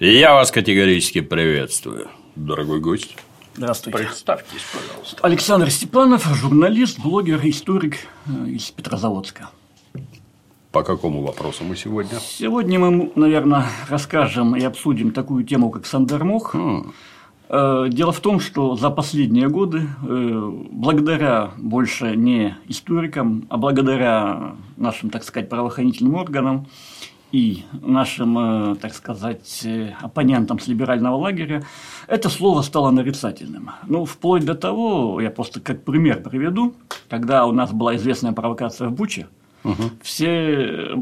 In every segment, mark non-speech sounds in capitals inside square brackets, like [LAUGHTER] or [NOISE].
Я вас категорически приветствую, дорогой гость. Здравствуйте. Представьтесь, пожалуйста. Александр Степанов, журналист, блогер, историк э, из Петрозаводска. По какому вопросу мы сегодня? Сегодня мы, наверное, расскажем и обсудим такую тему, как Сандермох. Хм. Э, Дело в том, что за последние годы, э, благодаря больше не историкам, а благодаря нашим, так сказать, правоохранительным органам и нашим, э, так сказать, э, оппонентам с либерального лагеря, это слово стало нарицательным. Ну, вплоть до того, я просто как пример приведу, когда у нас была известная провокация в Буче, все э,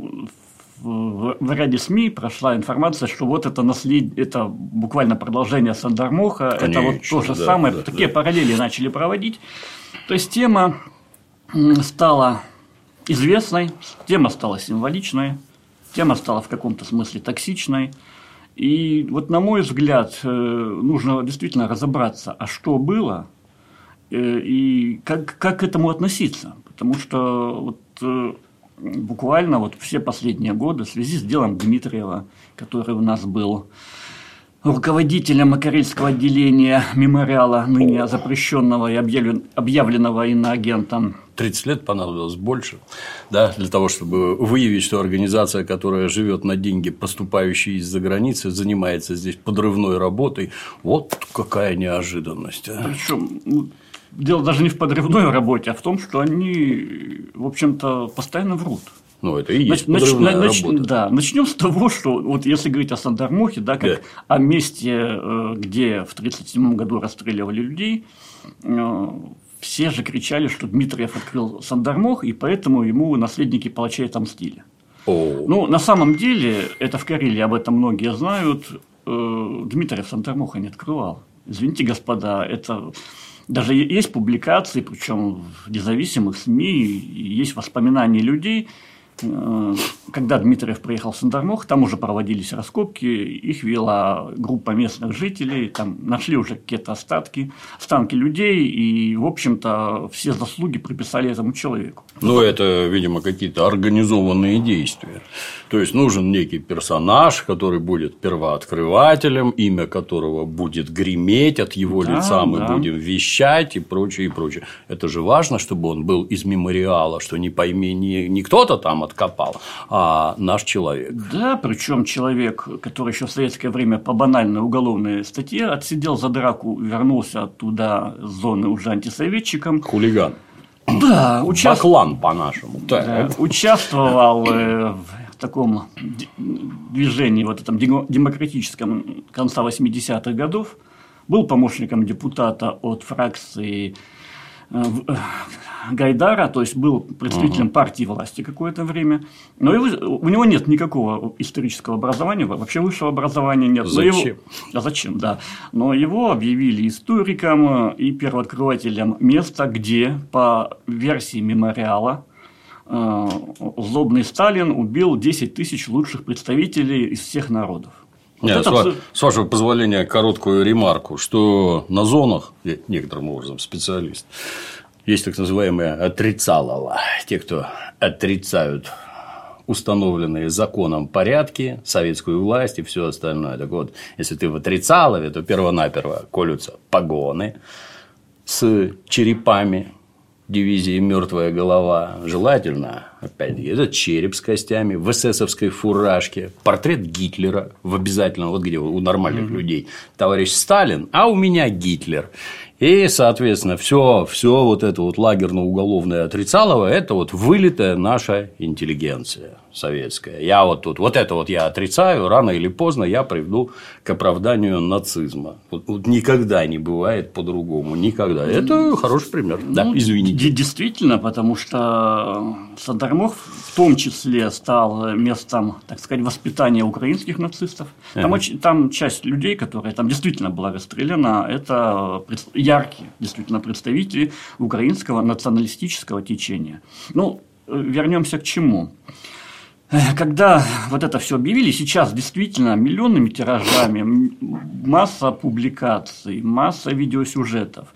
в, в ряде СМИ прошла информация, что вот это наследие, это буквально продолжение Сандармоха, это вот Конечно, то же да, самое, да, такие да. параллели начали проводить. То есть тема стала известной, тема стала символичной, тема стала в каком-то смысле токсичной. И вот, на мой взгляд, э, нужно действительно разобраться, а что было э, и как, как к этому относиться. Потому что вот, э, буквально вот все последние годы в связи с делом Дмитриева, который у нас был руководителем Карельского отделения мемориала, ныне запрещенного и объявлен- объявленного иноагентом, 30 лет понадобилось больше, да, для того, чтобы выявить, что организация, которая живет на деньги, поступающие из-за границы, занимается здесь подрывной работой. Вот какая неожиданность. а. Причем ну, дело даже не в подрывной работе, а в том, что они, в общем-то, постоянно врут. Ну, это и есть Нач- нач- нач- работа. Да, начнем с того, что вот если говорить о Сандармохе, да, как Да. о месте, э, где в 1937 году расстреливали людей, э, все же кричали, что Дмитриев открыл Сандармох, и поэтому ему наследники палачей отомстили. О, Ну, на самом деле, это в Карелии, об этом многие знают, э, Дмитриев Сандармоха не открывал. Извините, господа, это даже есть публикации, причем в независимых СМИ, есть воспоминания людей, когда Дмитриев приехал в Сандармох, там уже проводились раскопки, их вела группа местных жителей, там нашли уже какие-то остатки, останки людей, и, в общем-то, все заслуги приписали этому человеку. Ну, это, видимо, какие-то организованные действия. То есть нужен некий персонаж, который будет первооткрывателем, имя которого будет греметь, от его Да, лица мы да. будем вещать и прочее, и прочее. Это же важно, чтобы он был из мемориала, что не пойми, не, не кто-то там откопал, а наш человек. Да, причем человек, который еще в советское время по банальной уголовной статье отсидел за драку, вернулся оттуда с зоны уже антисоветчиком. Хулиган. Да, участвовал, Баклан по-нашему. да, участвовал э, в таком движении, вот этом демо- демократическом конца 80-х годов. Был помощником депутата от фракции Гайдара, то есть был представителем партии власти какое-то время. Но его- у него нет никакого исторического образования, вообще высшего образования нет. Но его- Зачем? а зачем, да. Но его объявили историком и первооткрывателем места, где, по версии мемориала, э, злобный Сталин убил 10 тысяч лучших представителей из всех народов. Вот Нет, это с, ва- абсо- с вашего позволения, короткую ремарку, что на зонах, некоторым образом специалист, есть так называемые отрицалова, те, кто отрицают установленные законом порядки, советскую власть и все остальное. Так вот, если ты в отрицалове, то перво-наперво колются погоны с черепами дивизии «Мертвая голова». Желательно, опять-таки, это череп с костями в эсэсовской фуражке, портрет Гитлера в обязательном, вот где у нормальных людей, товарищ Сталин, а у меня Гитлер. И, соответственно, все, все вот это вот лагерно-уголовное отрицалово – это вот вылитая наша интеллигенция советская. Я вот тут, вот это вот я отрицаю, рано или поздно я приведу к оправданию нацизма. Вот, вот никогда не бывает по-другому, никогда. Это хороший пример. Да, Ну, извините. де- Действительно, потому что Сандармох в том числе стал местом, так сказать, воспитания украинских нацистов. Там, Ага. оч- там часть людей, которые там действительно была расстреляна, это пред- яркие действительно представители украинского националистического течения. Ну, э, вернемся к чему. Э, Когда вот это все объявили, сейчас действительно миллионными тиражами, масса публикаций, масса видеосюжетов.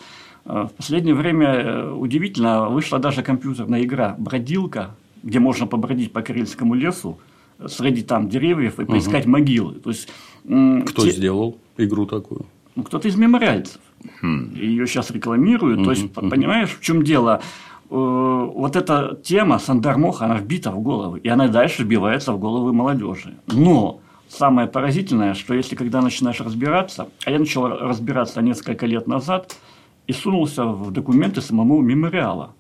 Э, В последнее время э, удивительно вышла даже компьютерная игра «Бродилка», где можно побродить по карельскому лесу, среди там деревьев и поискать угу. могилы. То есть, Кто те... сделал игру такую? Ну, кто-то из мемориальцев. Хм. Ее сейчас рекламируют. Угу. То есть, понимаешь, в чем дело? Э, вот эта тема Сандармоха, она вбита в головы, и она дальше вбивается в головы молодежи. Но самое поразительное, что если когда начинаешь разбираться, а я начал разбираться несколько лет назад и сунулся в документы самому мемориала.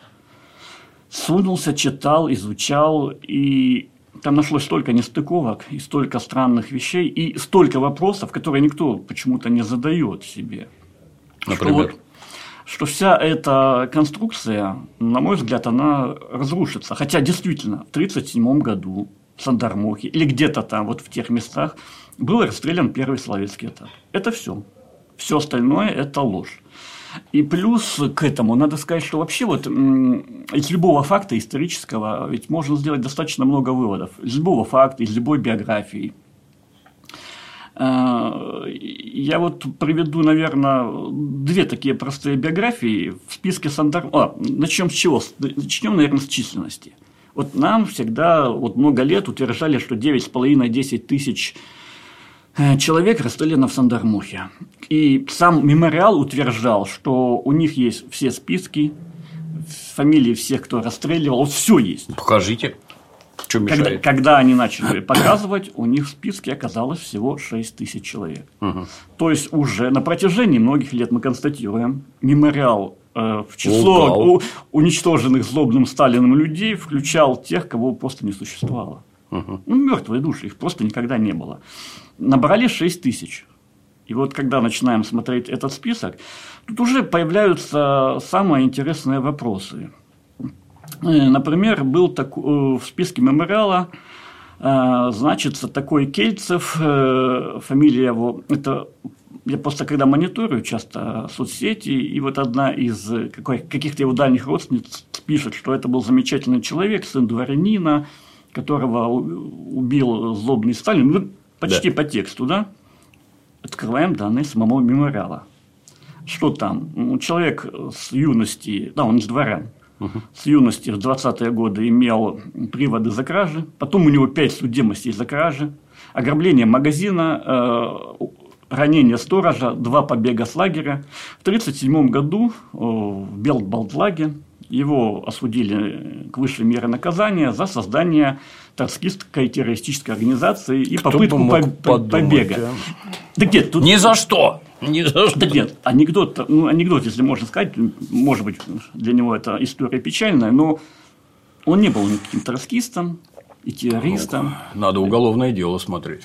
Сунулся, читал, изучал, и там нашлось столько нестыковок, и столько странных вещей, и столько вопросов, которые никто почему-то не задает себе. Например? Что вот что вся эта конструкция, на мой взгляд, она разрушится. Хотя действительно, в 1937 году в Сандармохе или где-то там, вот в тех местах, был расстрелян первый словецкий этап. Это все. Все остальное – это ложь. И плюс к этому надо сказать, что вообще вот из любого факта исторического ведь можно сделать достаточно много выводов. Из любого факта, из любой биографии – я вот приведу, наверное, две такие простые биографии в списке Сандар... А, начнем с чего? Начнем, наверное, с численности. Вот нам всегда вот много лет утверждали, что 9,5-10 тысяч э, человек расстреляно в Сандармухе. И сам мемориал утверждал, что у них есть все списки, фамилии всех, кто расстреливал, вот все есть. Покажите. Что когда, когда они начали [CLEARS THROAT] показывать, у них в списке оказалось всего 6 тысяч человек. Угу. То есть уже на протяжении многих лет мы констатируем, мемориал э, в число у, уничтоженных злобным Сталиным людей включал тех, кого просто не существовало. Угу. Ну, мертвые души, их просто никогда не было. Набрали 6 тысяч. И вот когда начинаем смотреть этот список, тут уже появляются самые интересные вопросы. Э, например, был так, э, в списке мемориала э, значится такой Кельцев, фамилия его, это я просто когда мониторю часто соцсети, и вот одна из каких-то его дальних родственниц пишет, что это был замечательный человек, сын дворянина, которого убил злобный Сталин, ну, почти да. по тексту, да? Открываем данные самого мемориала. Что там? Ну, человек с юности, да, он из дворян, угу. с юности в 20-е годы имел приводы за кражи, потом у него пять судимостей за кражи, ограбление магазина, э, ранение сторожа, два побега с лагеря. В 1937 году э, в Белтбалтлаге его осудили к высшей мере наказания за создание троцкистской террористической организации и Кто попытку по побега. А? Да нет, тут... Ни за что! Ни за что. Нет, анекдот, ну, анекдот, если можно сказать, может быть, для него это история печальная, но он не был никаким троцкистом и террористом. Ну, надо уголовное дело смотреть.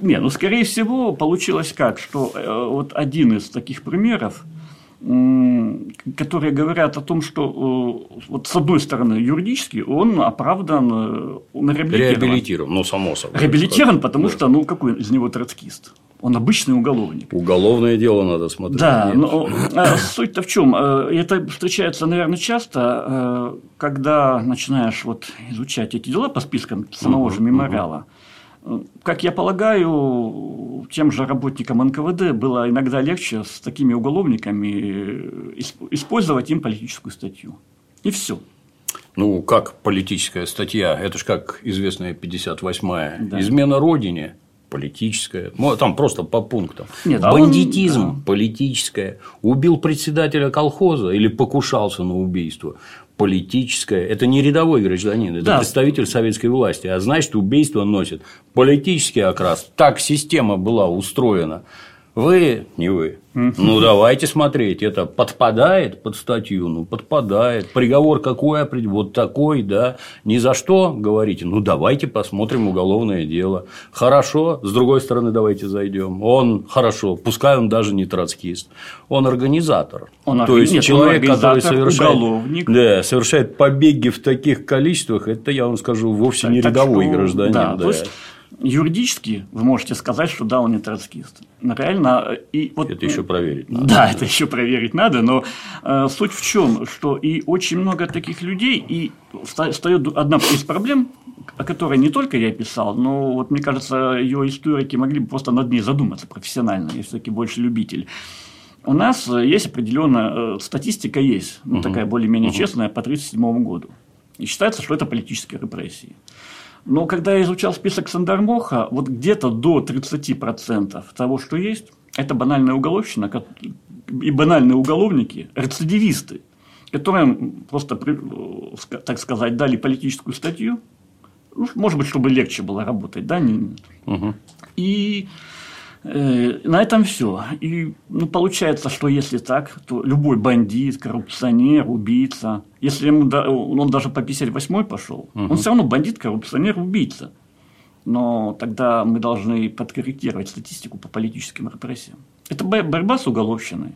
Не, ну, скорее всего, получилось как, что э, вот один из таких примеров – которые говорят о том, что э, вот с одной стороны юридически он оправдан, э, он реабилитирован. Реабилитирован, ну само собой. Реабилитирован, потому да. что, ну какой из него троцкист? Он обычный уголовник. Уголовное дело надо смотреть. Да, Нет. но а, суть-то в чем? Э, это встречается, наверное, часто, когда начинаешь вот изучать эти дела по спискам самого же мемориала. Как я полагаю, тем же работникам НКВД было иногда легче с такими уголовниками э, использовать им политическую статью. И все. Ну, как политическая статья? Это же как известная 58-я. Да. Измена Родине политическая. Ну, там просто по пунктам. Нет, а Бандитизм он, да. политическое. Убил председателя колхоза или покушался на убийство политическое. Это не рядовой гражданин, это да. представитель советской власти. А значит, убийство носит политический окрас. Так система была устроена. Вы, не вы. Ну, давайте смотреть, это подпадает под статью, ну, подпадает. Приговор какой Вот такой, да. Ни за что говорите, ну, давайте посмотрим уголовное дело. Хорошо, с другой стороны, давайте зайдем. Он хорошо, пускай он даже не троцкист, он организатор. Он То есть, нет, человек, который совершает, уголовник. Да, совершает побеги в таких количествах, это, я вам скажу, вовсе не так рядовой что, гражданин. Да, да. То есть, юридически вы можете сказать, что да, он не троцкист. Но реально и вот это еще проверить надо. Да, это еще проверить надо, но э, суть в чем, что и очень много таких людей и встает одна из проблем, о которой не только я писал, но вот мне кажется, ее историки могли бы просто над ней задуматься профессионально. Я все-таки больше любитель. У нас есть определенная э, статистика есть, ну, угу. такая более-менее угу. честная по 1937 году. И считается, что это политические репрессии. Но когда я изучал список Сандармоха, вот где-то до 30% того, что есть, это банальная уголовщина и банальные уголовники, рецидивисты, которым просто, так сказать, дали политическую статью, ну, может быть, чтобы легче было работать, да, не... угу. и э, на этом все. И ну, получается, что если так, то любой бандит, коррупционер, убийца, если ему да, он даже по 58 пошел, угу. он все равно бандит, коррупционер, убийца. Но тогда мы должны подкорректировать статистику по политическим репрессиям. Это борьба с уголовщиной.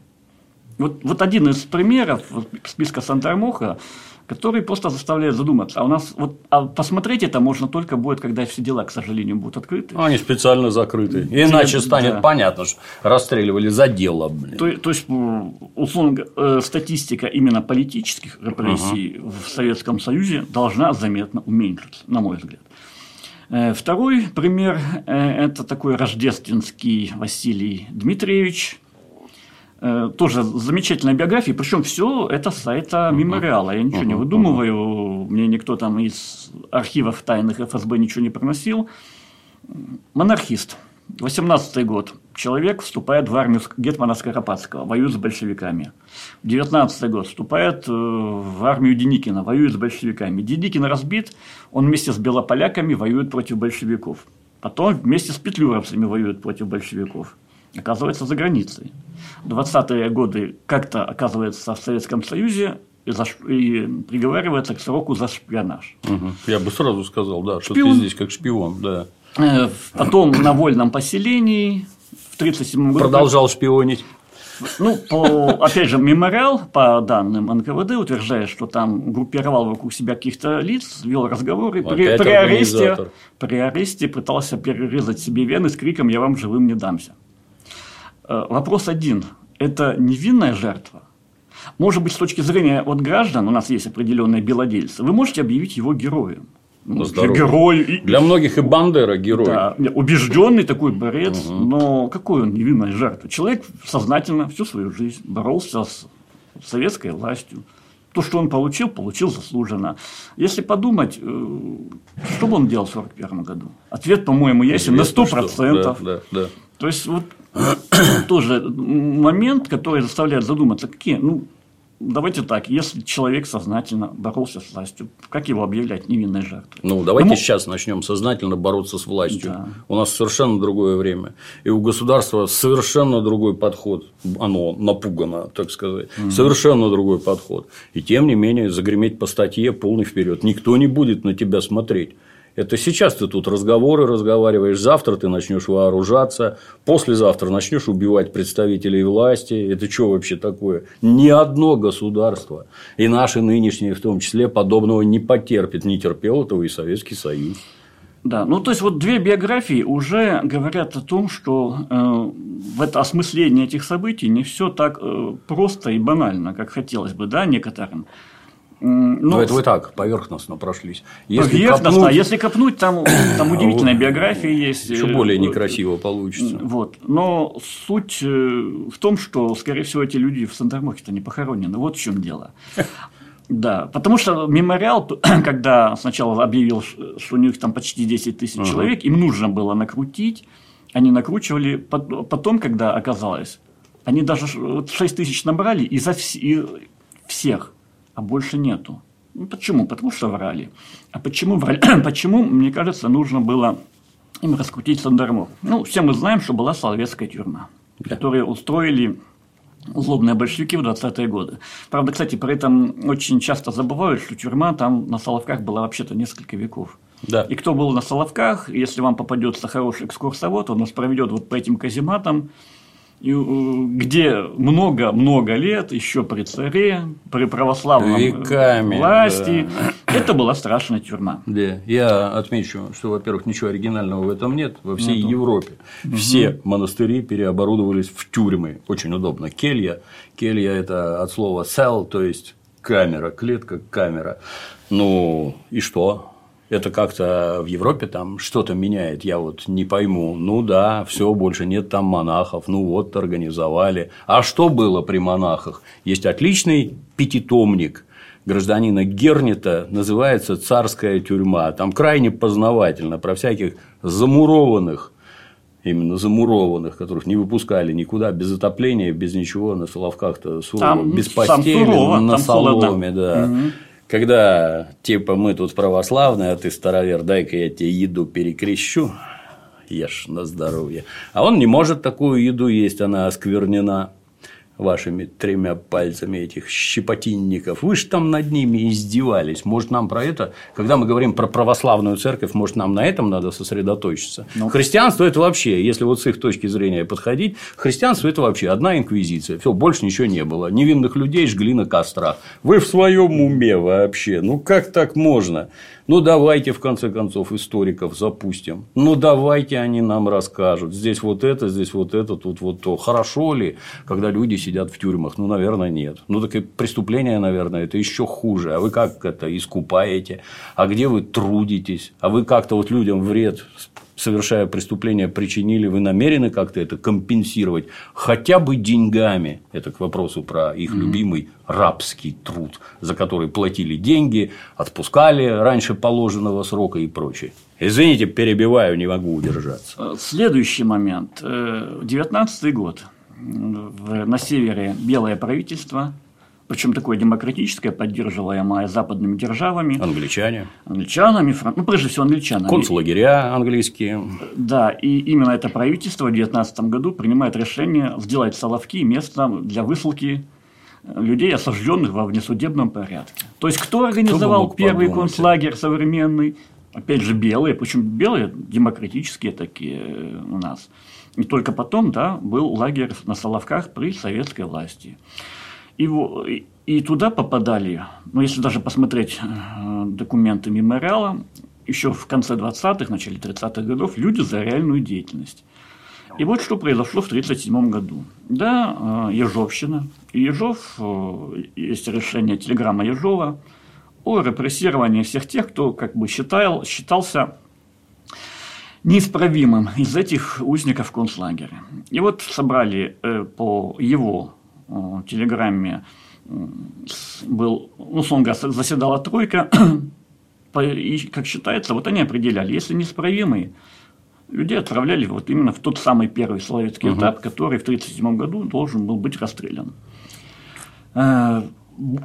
Вот, вот один из примеров списка Сандармоха, который просто заставляет задуматься. А у нас вот а посмотреть это можно только будет, когда все дела, к сожалению, будут открыты. Они специально закрыты. Иначе станет да. понятно, что расстреливали за дело. Блин. То, то есть, условно, э, статистика именно политических репрессий угу. в Советском Союзе должна заметно уменьшиться, на мой взгляд. Э, второй пример – э, это такой рождественский Василий Дмитриевич, тоже замечательная биография, причем все это с сайта мемориала. Я ничего не выдумываю, мне никто там из архивов тайных ФСБ ничего не проносил. Монархист. 18 год. Человек вступает в армию Гетмана Скоропадского, воюет с большевиками. 19 год. Вступает э, в армию Деникина, воюет с большевиками. Деникин разбит, он вместе с белополяками воюет против большевиков. Потом вместе с петлюровцами воюет против большевиков оказывается за границей. 20-е годы как-то оказывается в Советском Союзе и, за, и приговаривается к сроку за шпионаж. Угу. Я бы сразу сказал, да, что ты здесь как шпион, да. Э, потом на вольном поселении в 1937 году. Продолжал шпионить. Ну, по, опять же, мемориал, по данным НКВД, утверждает, что там группировал вокруг себя каких-то лиц, вел разговоры. При, при, аресте, при аресте пытался перерезать себе вены с криком «Я вам живым не дамся». Э, вопрос один. Это невинная жертва? Может быть, с точки зрения вот граждан, у нас есть определенные белодельцы, вы можете объявить его героем. Ну, герой. Для многих и Бандера герой. Да, убежденный такой борец, угу. но какой он невинная жертва? Человек сознательно всю свою жизнь боролся с советской властью. То, что он получил, получил заслуженно. Если подумать, э, что бы он делал в 1941 году? Ответ, по-моему, ясен на 100%. Да, да, да. То есть, вот [CLEARS THROAT] тоже момент, который заставляет задуматься, какие, ну, Давайте так, если человек сознательно боролся с властью, как его объявлять невинной жертвой? Ну, давайте ну, сейчас начнем сознательно бороться с властью. Да. У нас совершенно другое время. И у государства совершенно другой подход. Оно напугано, так сказать. Угу. Совершенно другой подход. И тем не менее, загреметь по статье полный вперед. Никто не будет на тебя смотреть. Это сейчас ты тут разговоры разговариваешь, завтра ты начнешь вооружаться, послезавтра начнешь убивать представителей власти. Это что вообще такое? Ни одно государство, и наши нынешние в том числе, подобного не потерпит, не терпел этого и Советский Союз. Да, ну то есть вот две биографии уже говорят о том, что э, в это осмысление этих событий не все так э, просто и банально, как хотелось бы, да, некоторым. Ну, Но это вы так, поверхностно прошлись. Если поверхностно, копнуть... а если копнуть, там, там удивительная биография есть. Еще более некрасиво получится. Вот. Но суть э, в том, что, скорее всего, эти люди в Сандармохе-то не похоронены. Вот в чем дело. [LAUGHS] Да, потому что мемориал, [CLEARS THROAT] когда сначала объявил, что у них там почти 10 тысяч uh-huh. человек, им нужно было накрутить, они накручивали, потом, когда оказалось, они даже 6 тысяч набрали и за вс- и всех а больше нету. Ну, почему? Потому что врали. А почему врали? [CLEARS THROAT] почему, мне кажется, нужно было им раскрутить Сандармов? Ну, все мы знаем, что была Соловецкая тюрьма, которую устроили злобные большевики в 20-е годы. Правда, кстати, при этом очень часто забывают, что тюрьма там на Соловках была вообще-то несколько веков. Да. И кто был на Соловках, если вам попадется хороший экскурсовод, он нас проведет вот по этим казематам, Э, где много-много лет, еще при царе, при православном Веками, власти, да. это была страшная тюрьма. Да. Я отмечу, что, во-первых, ничего оригинального в этом нет. Во всей Нету. Европе угу. все монастыри переоборудовались в тюрьмы. Очень удобно. Келья. Келья – это от слова cell, то есть камера, клетка, камера. Ну и что? Это как-то в Европе там что-то меняет, я вот не пойму. Ну да, все, больше нет там монахов, ну вот организовали. А что было при монахах? Есть отличный пятитомник гражданина Гернита называется «Царская тюрьма». Там крайне познавательно про всяких замурованных именно замурованных, которых не выпускали никуда без отопления, без ничего, на Соловках-то сурово, там, без постели, сурово, на соломе, да. Угу. Когда типа мы тут православные, а ты старовер, дай-ка я тебе еду перекрещу, ешь на здоровье. А он не может такую еду есть, она осквернена вашими тремя пальцами этих щепотинников. Вы же там над ними издевались. Может, нам про это, когда мы говорим про православную церковь, может, нам на этом надо сосредоточиться. Ну, христианство – это вообще, если вот с их точки зрения подходить, христианство – это вообще одна инквизиция. Все, больше ничего не было. Невинных людей жгли на кострах. Вы в своем уме вообще? Ну, как так можно? Ну, давайте, в конце концов, историков запустим. Ну, давайте они нам расскажут. Здесь вот это, здесь вот это, тут вот то. Хорошо ли, когда люди сидят в тюрьмах? Ну, наверное, нет. Ну, так и преступление, наверное, это еще хуже. А вы как это искупаете? А где вы трудитесь? А вы как-то вот людям вред совершая преступление, причинили, вы намерены как-то это компенсировать хотя бы деньгами. Это к вопросу про их mm-hmm. любимый рабский труд, за который платили деньги, отпускали раньше положенного срока и прочее. Извините, перебиваю, не могу удержаться. Э, следующий момент. 19 э, год. На севере белое правительство, причем такое демократическое, поддерживаемое западными державами. Англичане. Англичанами, фран... ну, прежде всего, англичанами. Концлагеря английские. Да, и именно это правительство в 2019 году принимает решение сделать Соловки местом для высылки людей, осажденных во внесудебном порядке. То есть, кто организовал кто первый подумать? концлагерь современный? Опять же, белые, причем белые демократические такие э, у нас. И только потом, да, был лагерь на Соловках при советской власти. И, и туда попадали, ну, если даже посмотреть э, документы мемориала, еще в конце 20-х, начале 30-х годов люди за реальную деятельность. И вот что произошло в 1937 году. Да, э, Ежовщина. И Ежов, э, есть решение телеграмма Ежова о репрессировании всех тех, кто как бы считал, считался неисправимым из этих узников концлагеря. И вот собрали по его Э, телеграмме был, ну, Сонга заседала тройка, [CLEARS THROAT] и, как считается, вот они определяли, если неисправимые, людей отправляли вот именно в тот самый первый советский угу. этап, который в 1937 году должен был быть расстрелян. Э,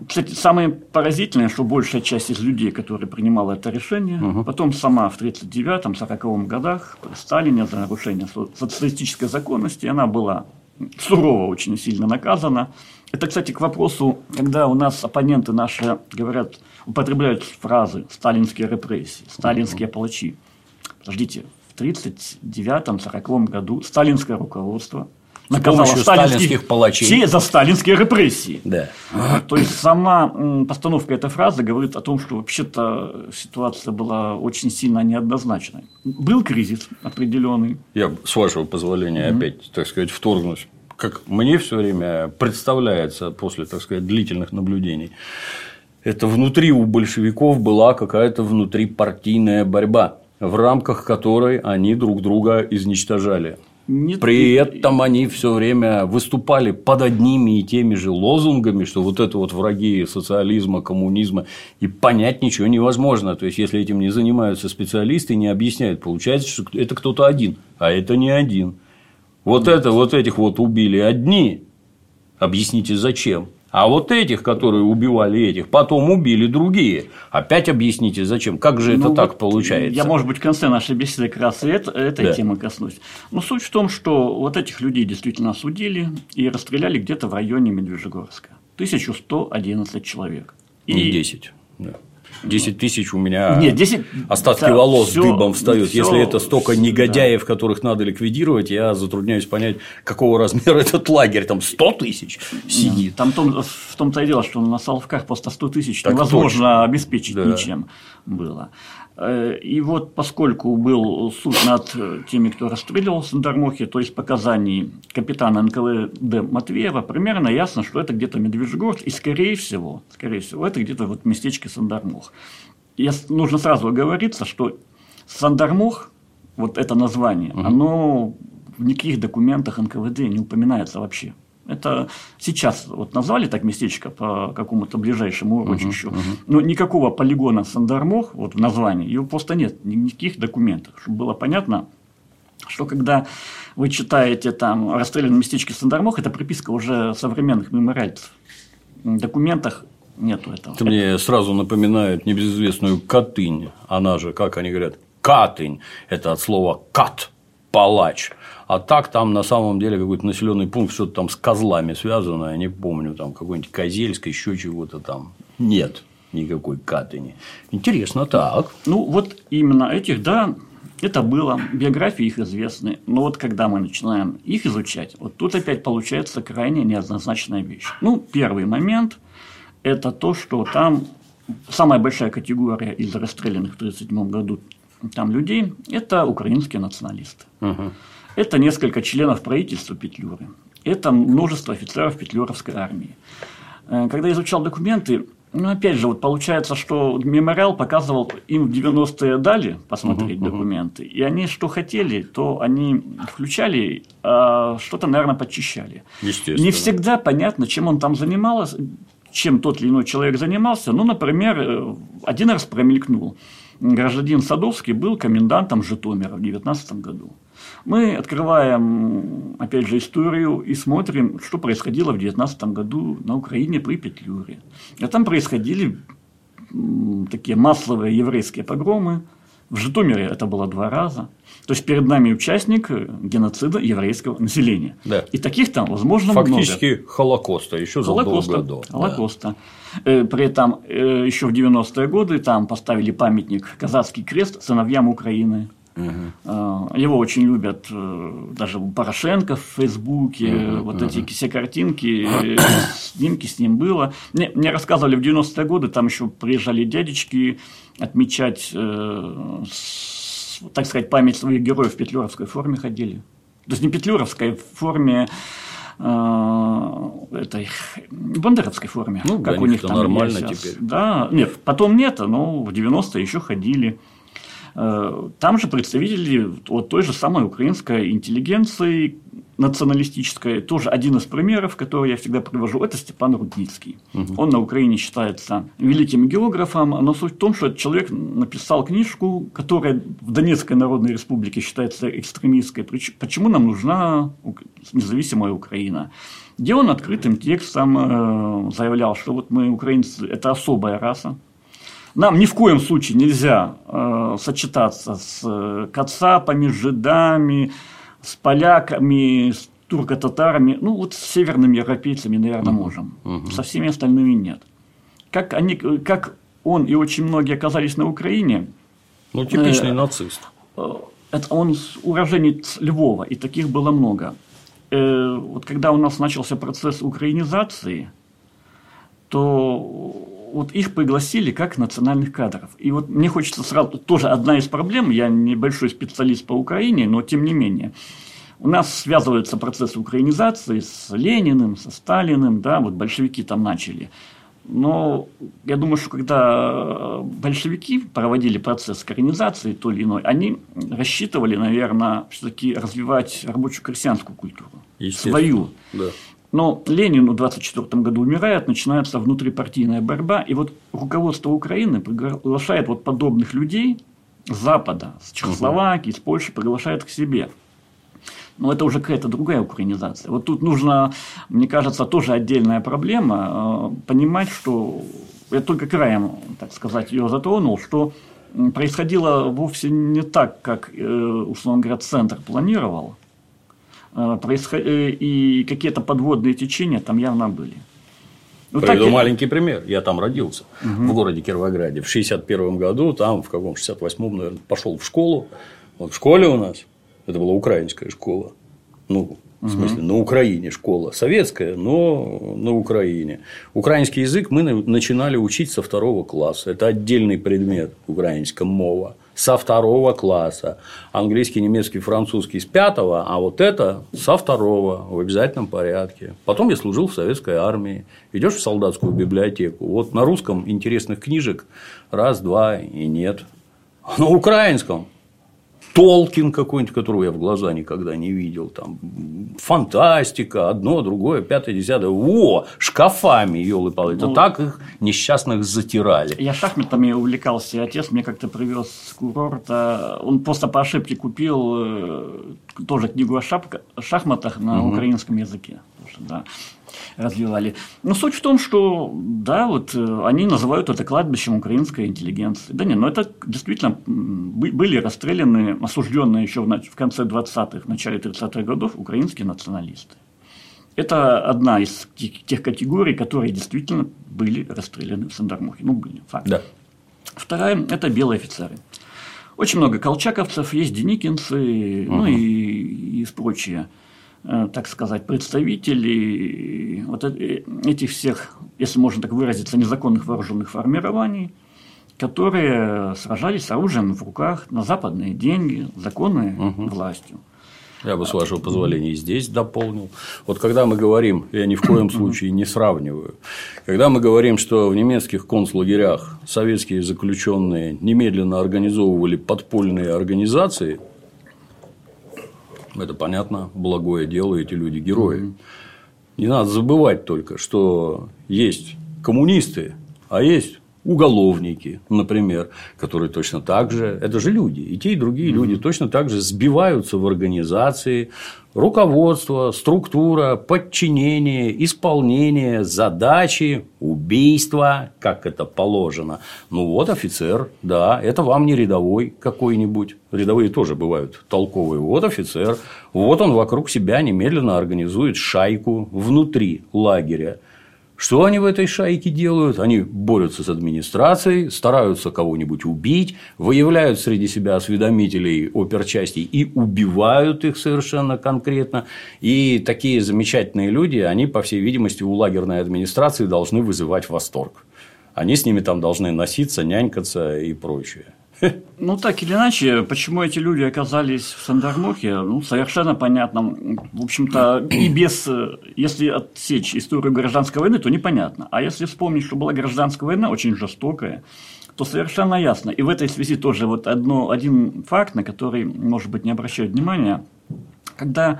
кстати, самое поразительное, что большая часть из людей, которые принимала это решение, угу. потом сама в 1939-1940 годах при Сталине за нарушение социалистической законности, она была сурово очень сильно наказана. Это, кстати, к вопросу, когда у нас оппоненты наши говорят, употребляют фразы «сталинские репрессии», «сталинские палачи». Подождите, в 1939-1940 году сталинское руководство наказало сталинских палачей за сталинские репрессии. Да. То есть сама постановка этой фразы говорит о том, что вообще-то ситуация была очень сильно неоднозначной. Был кризис определенный. Я, с вашего позволения, mm-hmm. опять, так сказать, вторгнусь. Как мне все время представляется после, так сказать, длительных наблюдений, это внутри у большевиков была какая-то внутрипартийная борьба, в рамках которой они друг друга изничтожали. Нет, При этом они все время выступали под одними и теми же лозунгами, что вот это вот враги социализма, коммунизма, и понять ничего невозможно. То есть, если этим не занимаются специалисты, не объясняют, получается, что это кто-то один, а это не один. Вот это, вот этих вот убили одни, объясните зачем. А вот этих, которые убивали этих, потом убили другие. Опять объясните, зачем? Как же это ну, так вот получается? Я, может быть, в конце нашей беседы как раз это, этой да. темы коснусь. Но суть в том, что вот этих людей действительно осудили и расстреляли где-то в районе Медвежьегорска. 1111 человек. И... Не 10. Да. 10 тысяч у меня Нет, 10... остатки да, волос всё, дыбом встают. Всё... Если это столько негодяев, да. которых надо ликвидировать, я затрудняюсь понять, какого размера [LAUGHS] этот лагерь. Там 100 тысяч сидит. Там том, в том-то и дело, что на Салвках просто 100 тысяч невозможно точно. обеспечить да. ничем было. Э, и вот поскольку был суд над теми, кто расстреливал Сандармохи, то есть показаний капитана НКВД Матвеева, примерно ясно, что это где-то Медвежьегорск, и скорее всего, скорее всего, это где-то вот местечко Сандармох. И нужно сразу оговориться, что Сандармох, вот это название, угу. оно в никаких документах НКВД не упоминается вообще. Это сейчас вот назвали так местечко по какому-то ближайшему урочищу, uh-huh, uh-huh. но никакого полигона Сандармох вот в названии его просто нет, никаких документов, чтобы было понятно, что когда вы читаете там расстрелянное местечко Сандармох, это приписка уже современных мемориальцев. В документах нету этого. Это мне сразу напоминает небезызвестную Катынь. Она же, как они говорят, Катынь. Это от слова кат, палач. А так там на самом деле какой-то населенный пункт, что-то там с козлами связано, я не помню, там какой-нибудь Козельск, еще чего-то там. Нет никакой Катыни. Интересно, так. Ну, вот именно этих, да, это было, биографии их известны, но вот когда мы начинаем их изучать, вот тут опять получается крайне неоднозначная вещь. Ну, первый момент – это то, что там самая большая категория из расстрелянных в 1937 году там людей – это украинские националисты. Угу. Это несколько членов правительства Петлюры. Это множество офицеров Петлюровской армии. Э, когда я изучал документы, ну, опять же, вот получается, что мемориал показывал им в 90-е дали посмотреть uh-huh, документы, uh-huh. и они что хотели, то они включали, а что-то, наверное, подчищали. Естественно. Не всегда понятно, чем он там занимался, чем тот или иной человек занимался. Ну, например, э, один раз промелькнул. Гражданин Садовский был комендантом Житомира в 19 году мы открываем, опять же, историю и смотрим, что происходило в 19 году на Украине при Петлюре. А там происходили такие массовые еврейские погромы. В Житомире это было два раза. То есть перед нами участник геноцида еврейского населения. Да. И таких там, возможно, Фактически много. Холокоста, еще Холокоста, задолго до. Холокоста. Да. При этом э, еще в 90-е годы там поставили памятник Казацкий крест сыновьям Украины. Угу. Его очень любят э, даже Порошенко в Фейсбуке, угу, вот угу. эти все картинки, э, снимки с ним было. Мне, мне рассказывали в 90-е годы, там еще приезжали дядечки отмечать, э, с, так сказать, память своих героев в петлюровской форме ходили. То есть не петлюровской в форме этой бандеровской форме, ну, как у них там нормально теперь. Да, нет, потом нет, но в 90-е еще ходили. Э, там же представители вот той же самой украинской интеллигенции, националистической, тоже один из примеров, который я всегда привожу, это Степан Рудницкий. Угу. Он на Украине считается великим географом, но суть в том, что этот человек написал книжку, которая в Донецкой Народной Республике считается экстремистской. Почему нам нужна независимая Украина? Где он открытым текстом э, заявлял, что вот мы, украинцы, это особая раса, нам ни в коем случае нельзя э, сочетаться с э, кацапами, жидами, с поляками, с турко-татарами. Ну, вот с северными европейцами, наверное, можем. Угу. Со всеми остальными нет. Как, они, как он и очень многие оказались на Украине. Ну, типичный э, нацист. Э, это он уроженец Львова, и таких было много. Э, вот когда у нас начался процесс украинизации, то вот их пригласили как национальных кадров. И вот мне хочется сразу, тоже одна из проблем, я небольшой специалист по Украине, но тем не менее, у нас связывается процесс украинизации с Лениным, со Сталиным, да, вот большевики там начали. Но я думаю, что когда большевики проводили процесс коренизации то или иной, они рассчитывали, наверное, все-таки развивать рабочую крестьянскую культуру. Свою. Да. Но Ленин в 24 году умирает, начинается внутрипартийная борьба, и вот руководство Украины приглашает вот подобных людей с Запада, с Чехословакии, с Польши, приглашает к себе. Но это уже какая-то другая украинизация. Вот тут нужно, мне кажется, тоже отдельная проблема, э, понимать, что я только краем, так сказать, ее затронул, что происходило вовсе не так, как, э, условно говоря, центр планировал, происход... Э, и какие-то подводные течения там явно были. Ну, Приведу так маленький пример. Я там родился, угу. в городе Кировограде. В 61 году, там, в каком 68-м, наверное, пошел в школу. Вот в школе у нас, это была украинская школа. Ну, в смысле, на Украине школа советская, но на Украине. Украинский язык мы начинали учить со второго класса. Это отдельный предмет украинская мова со второго класса. Английский, немецкий, французский с пятого, а вот это со второго в обязательном порядке. Потом я служил в советской армии. Идешь в солдатскую библиотеку. Вот на русском интересных книжек раз, два и нет. На украинском Толкин какой-нибудь, которого я в глаза никогда не видел, там, фантастика, одно, другое, пятое, десятое, о, шкафами, елы палы это ну, так их несчастных затирали. Я шахматами увлекался, и отец мне как-то привез с курорта, он просто по ошибке купил э, тоже книгу о шахматах на угу. украинском языке, да развивали. Но суть в том, что да, вот э, они называют это кладбищем украинской интеллигенции. Да нет, но это действительно были расстреляны, осужденные еще в конце 20-х, начале 30-х годов украинские националисты. Это одна из тех категорий, которые действительно были расстреляны в Сандармухе. Ну, были, факт. Да. Вторая – это белые офицеры. Очень много колчаковцев, есть деникинцы, угу. ну и, и прочие. Э, так сказать, представителей вот этих всех, если можно так выразиться, незаконных вооруженных формирований, которые сражались с оружием в руках на западные деньги, законные угу. властью. Я бы, с вашего позволения, здесь дополнил. Вот когда мы говорим, я ни в коем случае не сравниваю, когда мы говорим, что в немецких концлагерях советские заключенные немедленно организовывали подпольные организации, это понятно, благое дело, эти люди герои. Mm-hmm. Не надо забывать только, что есть коммунисты, а есть уголовники, например, которые точно так же, это же люди, и те, и другие mm-hmm. люди точно так же сбиваются в организации, руководство, структура, подчинение, исполнение, задачи, убийства, как это положено. Ну вот офицер, да, это вам не рядовой какой-нибудь. Рядовые тоже бывают толковые. Вот офицер, вот он вокруг себя немедленно организует шайку внутри лагеря что они в этой шайке делают? Они борются с администрацией, стараются кого-нибудь убить, выявляют среди себя осведомителей оперчастей и убивают их совершенно конкретно. И такие замечательные люди, они, по всей видимости, у лагерной администрации должны вызывать восторг. Они с ними там должны носиться, нянькаться и прочее. Ну, так или иначе, почему эти люди оказались в Сандармохе, ну, совершенно понятно. В общем-то, и без, если отсечь историю гражданской войны, то непонятно. А если вспомнить, что была гражданская война, очень жестокая, то совершенно ясно. И в этой связи тоже вот одно, один факт, на который, может быть, не обращают внимания. Когда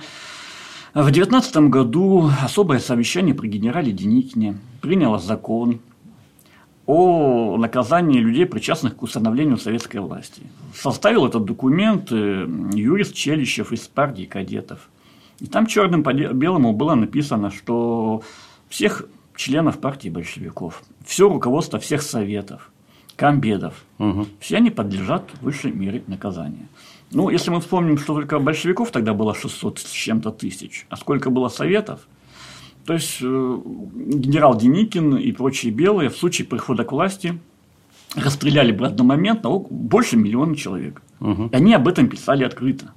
в 19 году особое совещание при генерале Деникине приняло закон о наказании людей, причастных к установлению советской власти. Составил этот документ э, юрист Челищев из партии кадетов. И там черным по белому было написано, что всех членов партии большевиков, все руководство всех советов, комбедов, угу. все они подлежат высшей мере наказания. Ну, если мы вспомним, что только большевиков тогда было 600 с чем-то тысяч, а сколько было советов – то есть э, генерал Деникин и прочие белые в случае прихода к власти расстреляли бы одномоментно больше миллиона человек. Угу. И они об этом писали открыто.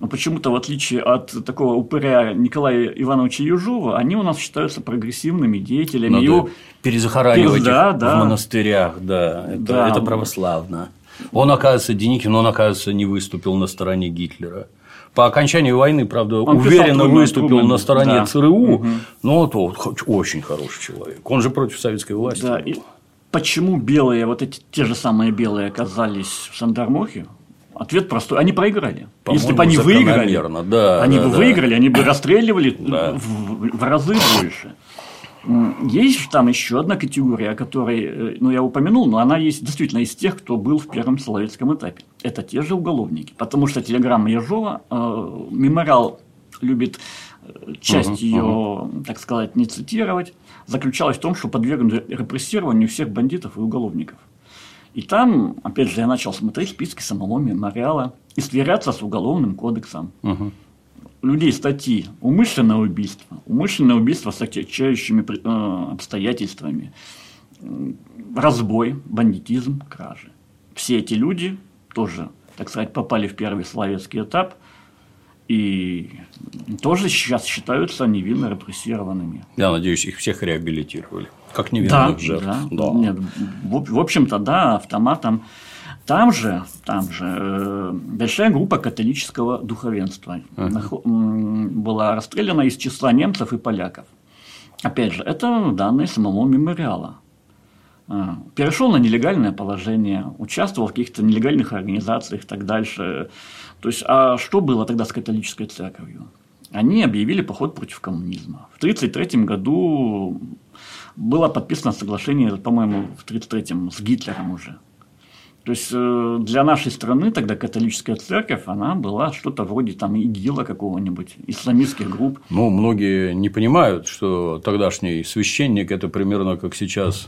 Но почему-то, в отличие от такого упыря Николая Ивановича Южова, они у нас считаются прогрессивными деятелями. Надо Его... перезахоранивать да, да. в монастырях, да. Это, да. это православно. Он, оказывается, Деникин, он, оказывается, не выступил на стороне Гитлера. По окончании войны, правда, Он уверенно выступил трудно. на стороне да. ЦРУ, угу. но вот, вот очень хороший человек. Он же против советской власти. Да, и почему белые, вот эти те же самые белые оказались в Сандармохе? Ответ простой. Они проиграли. Если бы они выиграли, да, они да, бы да. выиграли, они бы расстреливали да. в, в разы больше. Есть там еще одна категория, о которой э, ну, я упомянул, но она есть действительно из тех, кто был в первом Соловецком этапе. Это те же уголовники. Потому что телеграмма Ежова, э, мемориал любит э, часть uh-huh, ее, uh-huh. так сказать, не цитировать, заключалась в том, что подвергнуты репрессированию всех бандитов и уголовников. И там, опять же, я начал смотреть списки самого мемориала и сверяться с уголовным кодексом. Uh-huh людей статьи умышленное убийство, умышленное убийство с отягчающими э, обстоятельствами, разбой, бандитизм, кражи. Все эти люди тоже, так сказать, попали в первый словецкий этап и тоже сейчас считаются невинно репрессированными. Я надеюсь, их всех реабилитировали, как невинных да, жертв. Да, да. Нет, в, в общем-то, да, автоматом там же, там же э, большая группа католического духовенства uh-huh. была расстреляна из числа немцев и поляков. Опять же, это данные самого мемориала. А, перешел на нелегальное положение, участвовал в каких-то нелегальных организациях и так дальше. То есть, а что было тогда с католической церковью? Они объявили поход против коммунизма. В 1933 году было подписано соглашение, по-моему, в 1933 с Гитлером уже. То есть э, для нашей страны тогда католическая церковь, она была что-то вроде там ИГИЛа какого-нибудь, исламистских групп. Ну, многие не понимают, что тогдашний священник – это примерно как сейчас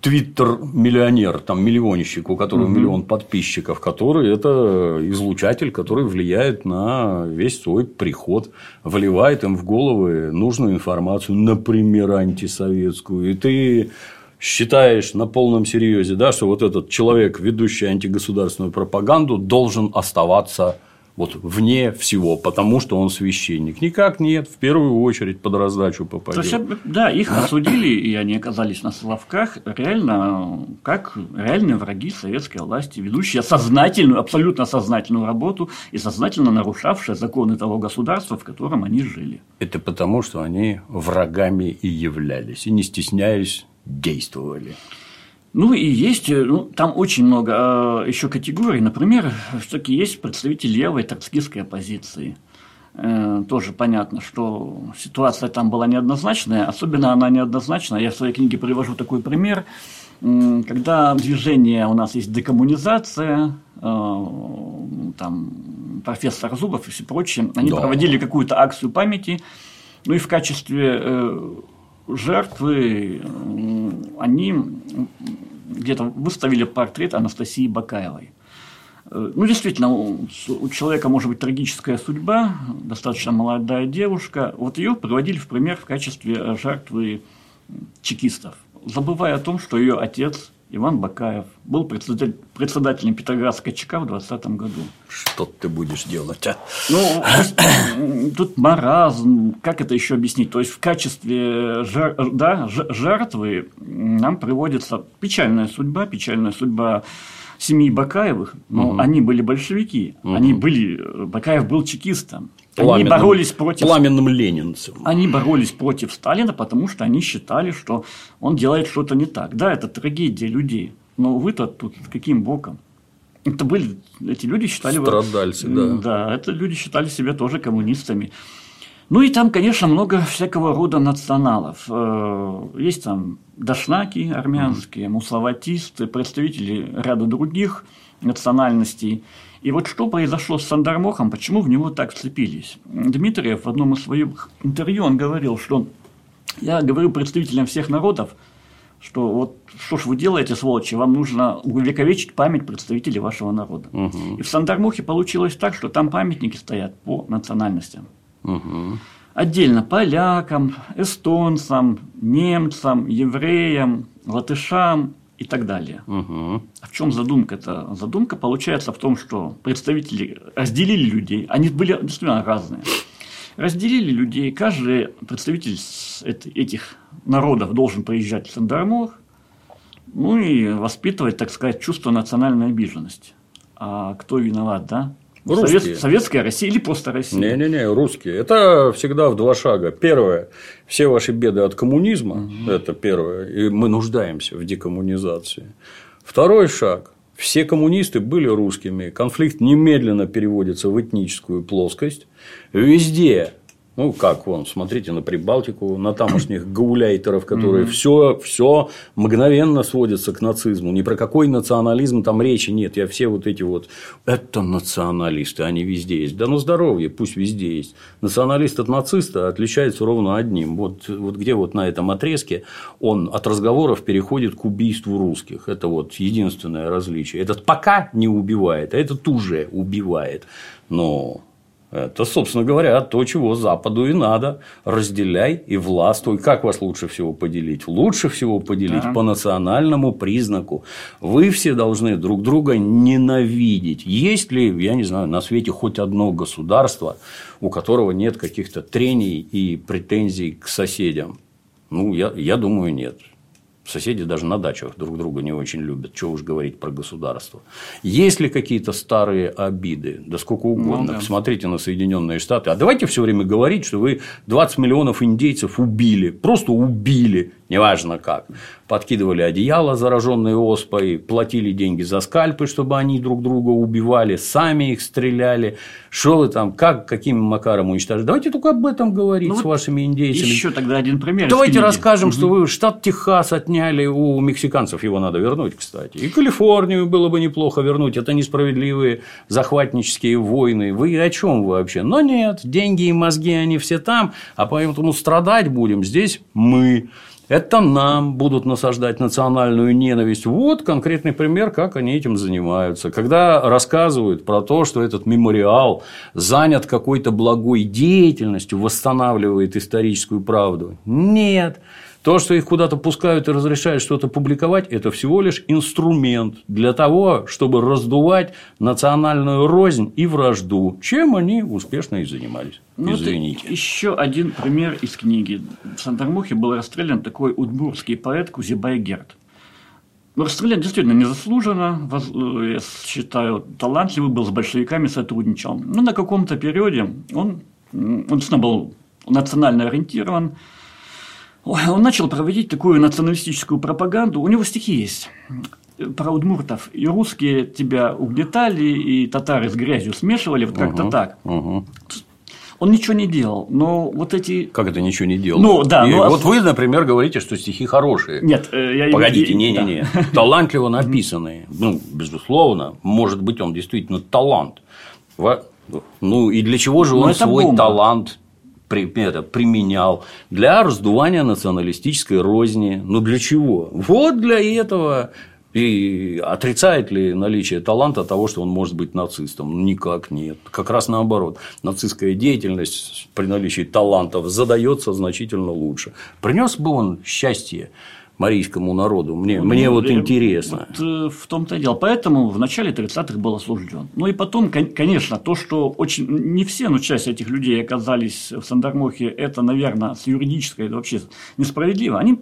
твиттер-миллионер, там миллионщик, у которого угу. миллион подписчиков, который это излучатель, который влияет на весь свой приход, вливает им в головы нужную информацию, например, антисоветскую. И ты считаешь на полном серьезе, да, что вот этот человек, ведущий антигосударственную пропаганду, должен оставаться вот вне всего, потому что он священник. Никак нет, в первую очередь под раздачу попадет. То есть, да, их осудили, и они оказались на Соловках реально как реальные враги советской власти, ведущие сознательную, абсолютно сознательную работу и сознательно нарушавшие законы того государства, в котором они жили. Это потому, что они врагами и являлись, и не стесняясь действовали. Ну и есть, э, ну, там очень много э, еще категорий. Например, все-таки есть представители левой троцкистской оппозиции. Э, тоже понятно, что ситуация там была неоднозначная. Особенно она неоднозначная. Я в своей книге привожу такой пример. Когда движение у нас есть декоммунизация, там профессор Зубов и все прочие, они да. проводили какую-то акцию памяти, ну и в качестве жертвы, они где-то выставили портрет Анастасии Бакаевой. Э, ну, действительно, у человека может быть трагическая судьба, достаточно молодая девушка. Вот ее приводили в пример в качестве жертвы чекистов, забывая о том, что ее отец Иван Бакаев был председателем Петроградской ЧК в 20 году. Что ты будешь делать, а? Ну, [CLEARS THROAT] тут маразм, как это еще объяснить? То есть, в качестве жар, да, жертвы нам приводится печальная судьба, печальная судьба семьи Бакаевых, но угу. они были большевики, угу. они были, Бакаев был чекистом. Пламенным, они боролись против... Пламенным ленинцем. Они боролись против Сталина, потому что они считали, что он делает что-то не так. Да, это трагедия людей. Но вы-то тут каким боком? Это были, эти люди считали... Страдальцы, да. Да, это люди считали себя тоже коммунистами. Ну и там, конечно, много всякого рода националов. Э, есть там дашнаки армянские, муславатисты, представители ряда других национальностей. И вот что произошло с Сандармохом, почему в него так вцепились? Дмитриев в одном из своих интервью он говорил, что я говорю представителям всех народов, что вот что ж вы делаете, сволочи, вам нужно увековечить память представителей вашего народа. Угу. И в Сандармухе получилось так, что там памятники стоят по национальностям. Угу. Отдельно полякам, эстонцам, немцам, евреям, латышам и так далее. Угу. А в чем задумка-то? Задумка получается в том, что представители разделили людей, они были действительно разные. Разделили людей, каждый представитель этих народов должен приезжать в Сандармор, ну и воспитывать, так сказать, чувство национальной обиженности. А кто виноват, да? Русские. Совет, советская Россия или просто Россия? Не-не-не, русские. Это всегда в два шага. Первое. Все ваши беды от коммунизма. Угу. Это первое. И мы нуждаемся в декоммунизации. Второй шаг. Все коммунисты были русскими. Конфликт немедленно переводится в этническую плоскость. Везде ну, как вон, смотрите на Прибалтику, на тамошних [CLEARS THROAT] гауляйтеров, которые все, все мгновенно сводятся к нацизму. Ни про какой национализм там речи нет. Я все вот эти вот. Это националисты, они везде есть. Да ну здоровье, пусть везде есть. Националист от нациста отличается ровно одним. Вот, вот где вот на этом отрезке он от разговоров переходит к убийству русских. Это вот единственное различие. Этот пока не убивает, а этот уже убивает. Но это, собственно говоря, то, чего Западу и надо. Разделяй и властвуй. Как вас лучше всего поделить? Лучше всего поделить да. по национальному признаку. Вы все должны друг друга ненавидеть. Есть ли, я не знаю, на свете хоть одно государство, у которого нет каких-то трений и претензий к соседям? Ну, я, я думаю, нет. Соседи даже на дачах друг друга не очень любят. Чего уж говорить про государство. Есть ли какие-то старые обиды? Да сколько угодно. Ну, да. Посмотрите на Соединенные Штаты. А давайте все время говорить, что вы 20 миллионов индейцев убили. Просто убили. Неважно как, подкидывали одеяло, зараженные оспой, платили деньги за скальпы, чтобы они друг друга убивали, сами их стреляли. Что вы там, как, каким макаром уничтожили? Давайте только об этом говорить ну, с вашими индейцами. Еще тогда один пример. Давайте расскажем, угу. что вы штат Техас отняли у мексиканцев, его надо вернуть, кстати. И Калифорнию было бы неплохо вернуть. Это несправедливые захватнические войны. Вы о чем вообще? Но нет, деньги и мозги, они все там, а поэтому страдать будем здесь мы. Это нам будут насаждать национальную ненависть. Вот конкретный пример, как они этим занимаются. Когда рассказывают про то, что этот мемориал занят какой-то благой деятельностью, восстанавливает историческую правду. Нет. То, что их куда-то пускают и разрешают что-то публиковать, это всего лишь инструмент для того, чтобы раздувать национальную рознь и вражду, чем они успешно и занимались. Ну, Извините. Еще один пример из книги. В Сандармухе был расстрелян такой удмурский поэт Кузибай Герд. Ну, расстрелян действительно незаслуженно, э, я считаю, талантливый был, с большевиками сотрудничал. Но на каком-то периоде он, он действительно был национально ориентирован, он начал проводить такую националистическую пропаганду. У него стихи есть про удмуртов. И русские тебя угнетали, и татары с грязью смешивали, вот как-то угу, так. Угу. Он ничего не делал, но вот эти. Как это ничего не делал? Ну да. И ну, вот вы, например, говорите, что стихи хорошие. Нет, э, я погодите, не, не, не, да. [LAUGHS] талантливо написанные. Ну, безусловно, может быть, он действительно талант. Ну и для чего же он свой бомба. талант это, применял для раздувания националистической розни. Ну для чего? Вот для этого. И отрицает ли наличие таланта того, что он может быть нацистом? Никак нет. Как раз наоборот. Нацистская деятельность при наличии талантов задается значительно лучше. Принес бы он счастье марийскому народу? Мне, ну, мне вот интересно. Вот, э, в том-то и дело. Поэтому в начале 30-х был осужден. Ну и потом, конечно, то, что очень не все, но часть этих людей оказались в Сандармохе, это, наверное, с юридической это вообще несправедливо. Они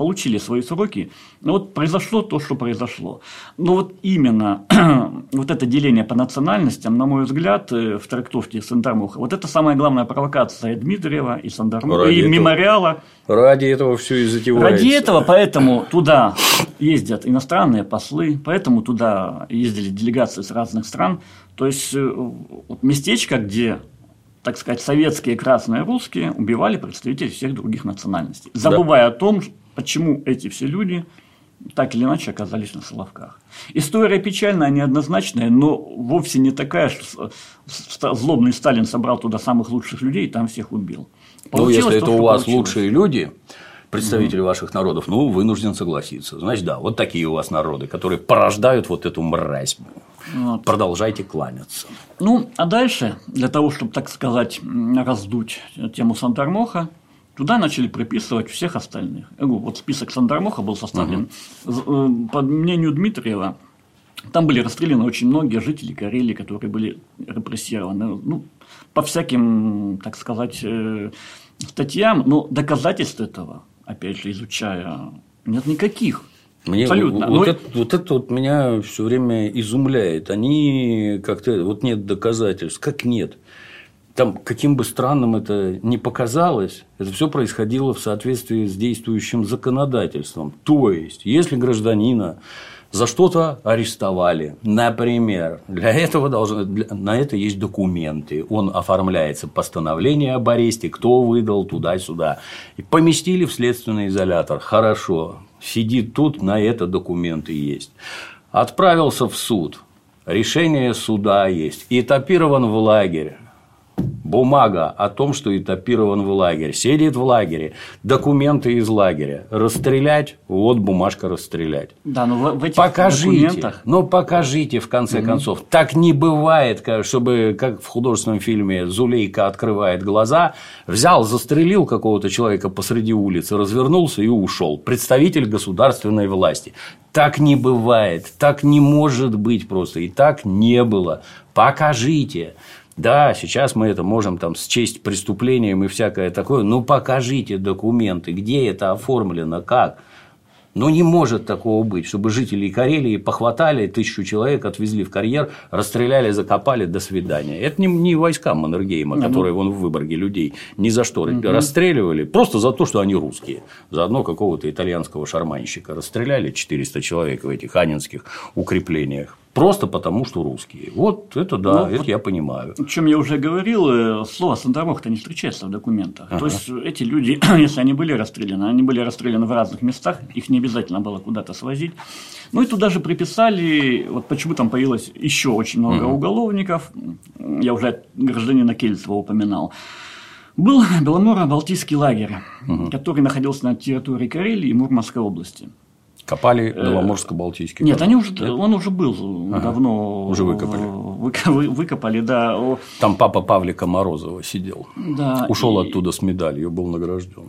получили свои сроки. Но вот произошло то, что произошло. Но вот именно [CLEARS THROAT] вот это деление по национальностям, на мой взгляд, э, в трактовке Сандармуха, вот это самая главная провокация Дмитриева и Сандармуха, и этого, мемориала. Ради этого все и затевается. Ради этого, поэтому туда ездят иностранные послы, поэтому туда ездили делегации с разных стран. То есть, э, вот местечко, где так сказать, советские красные русские убивали представителей всех других национальностей, забывая да. о том, почему эти все люди так или иначе оказались на Соловках. История печальная, неоднозначная, но вовсе не такая, что злобный Сталин собрал туда самых лучших людей и там всех убил. Получилось ну, если то, это у вас получилось. лучшие люди, представители угу. ваших народов, ну, вынужден согласиться. Значит, да, вот такие у вас народы, которые порождают вот эту мразь. Вот. Продолжайте кланяться. Ну, а дальше, для того, чтобы, так сказать, раздуть тему Сандармоха, Туда начали приписывать всех остальных. Вот список Сандармоха был составлен. Угу. По мнению Дмитриева, там были расстреляны очень многие жители Карелии, которые были репрессированы. Ну, по всяким, так сказать, э, статьям, но доказательств этого, опять же, изучая, нет никаких. Мне Абсолютно. Вот, вот, это, вот это вот меня все время изумляет. Они как-то вот нет доказательств. Как нет? Там, каким бы странным это ни показалось, это все происходило в соответствии с действующим законодательством. То есть, если гражданина за что-то арестовали, например, для этого должны, для, на это есть документы, он оформляется постановление об аресте, кто выдал туда-сюда, и поместили в следственный изолятор, хорошо, сидит тут, на это документы есть, отправился в суд, решение суда есть, этапирован в лагерь, бумага о том, что этапирован в лагерь, сидит в лагере, документы из лагеря, расстрелять, вот бумажка расстрелять. Да, но в этих покажите, документах... Ну, покажите, в конце угу. концов. Так не бывает, чтобы, как в художественном фильме Зулейка открывает глаза, взял, застрелил какого-то человека посреди улицы, развернулся и ушел. Представитель государственной власти. Так не бывает, так не может быть просто, и так не было. Покажите. Да, сейчас мы это можем там счесть преступлением и всякое такое, но покажите документы, где это оформлено, как. Но не может такого быть, чтобы жители Карелии похватали тысячу человек, отвезли в карьер, расстреляли, закопали, до свидания. Это не, не войска Маннергейма, ну, которые вон в Выборге людей ни за что угу. расстреливали, просто за то, что они русские. Заодно какого-то итальянского шарманщика расстреляли 400 человек в этих анинских укреплениях. Просто потому, что русские. Вот это да, ну, это вот, я понимаю. О чем я уже говорил, э, слово Сандармох-то не встречается в документах. Ага. То есть эти люди, [CLEARS THROAT] если они были расстреляны, они были расстреляны в разных местах, их не обязательно было куда-то свозить. Ну и туда же приписали, вот почему там появилось еще очень много угу. уголовников. Я уже гражданина Кельцева упоминал. Был Беломоро-Балтийский лагерь, угу. который находился на территории Карелии и Мурманской области. Копали э, Новоморско-Балтийский. Нет, они уже, Нет? он уже был ага. давно. Уже выкопали. Вы, выкопали, да. Там папа Павлика Морозова сидел. Да. Ушел и... оттуда с медалью, был награжден.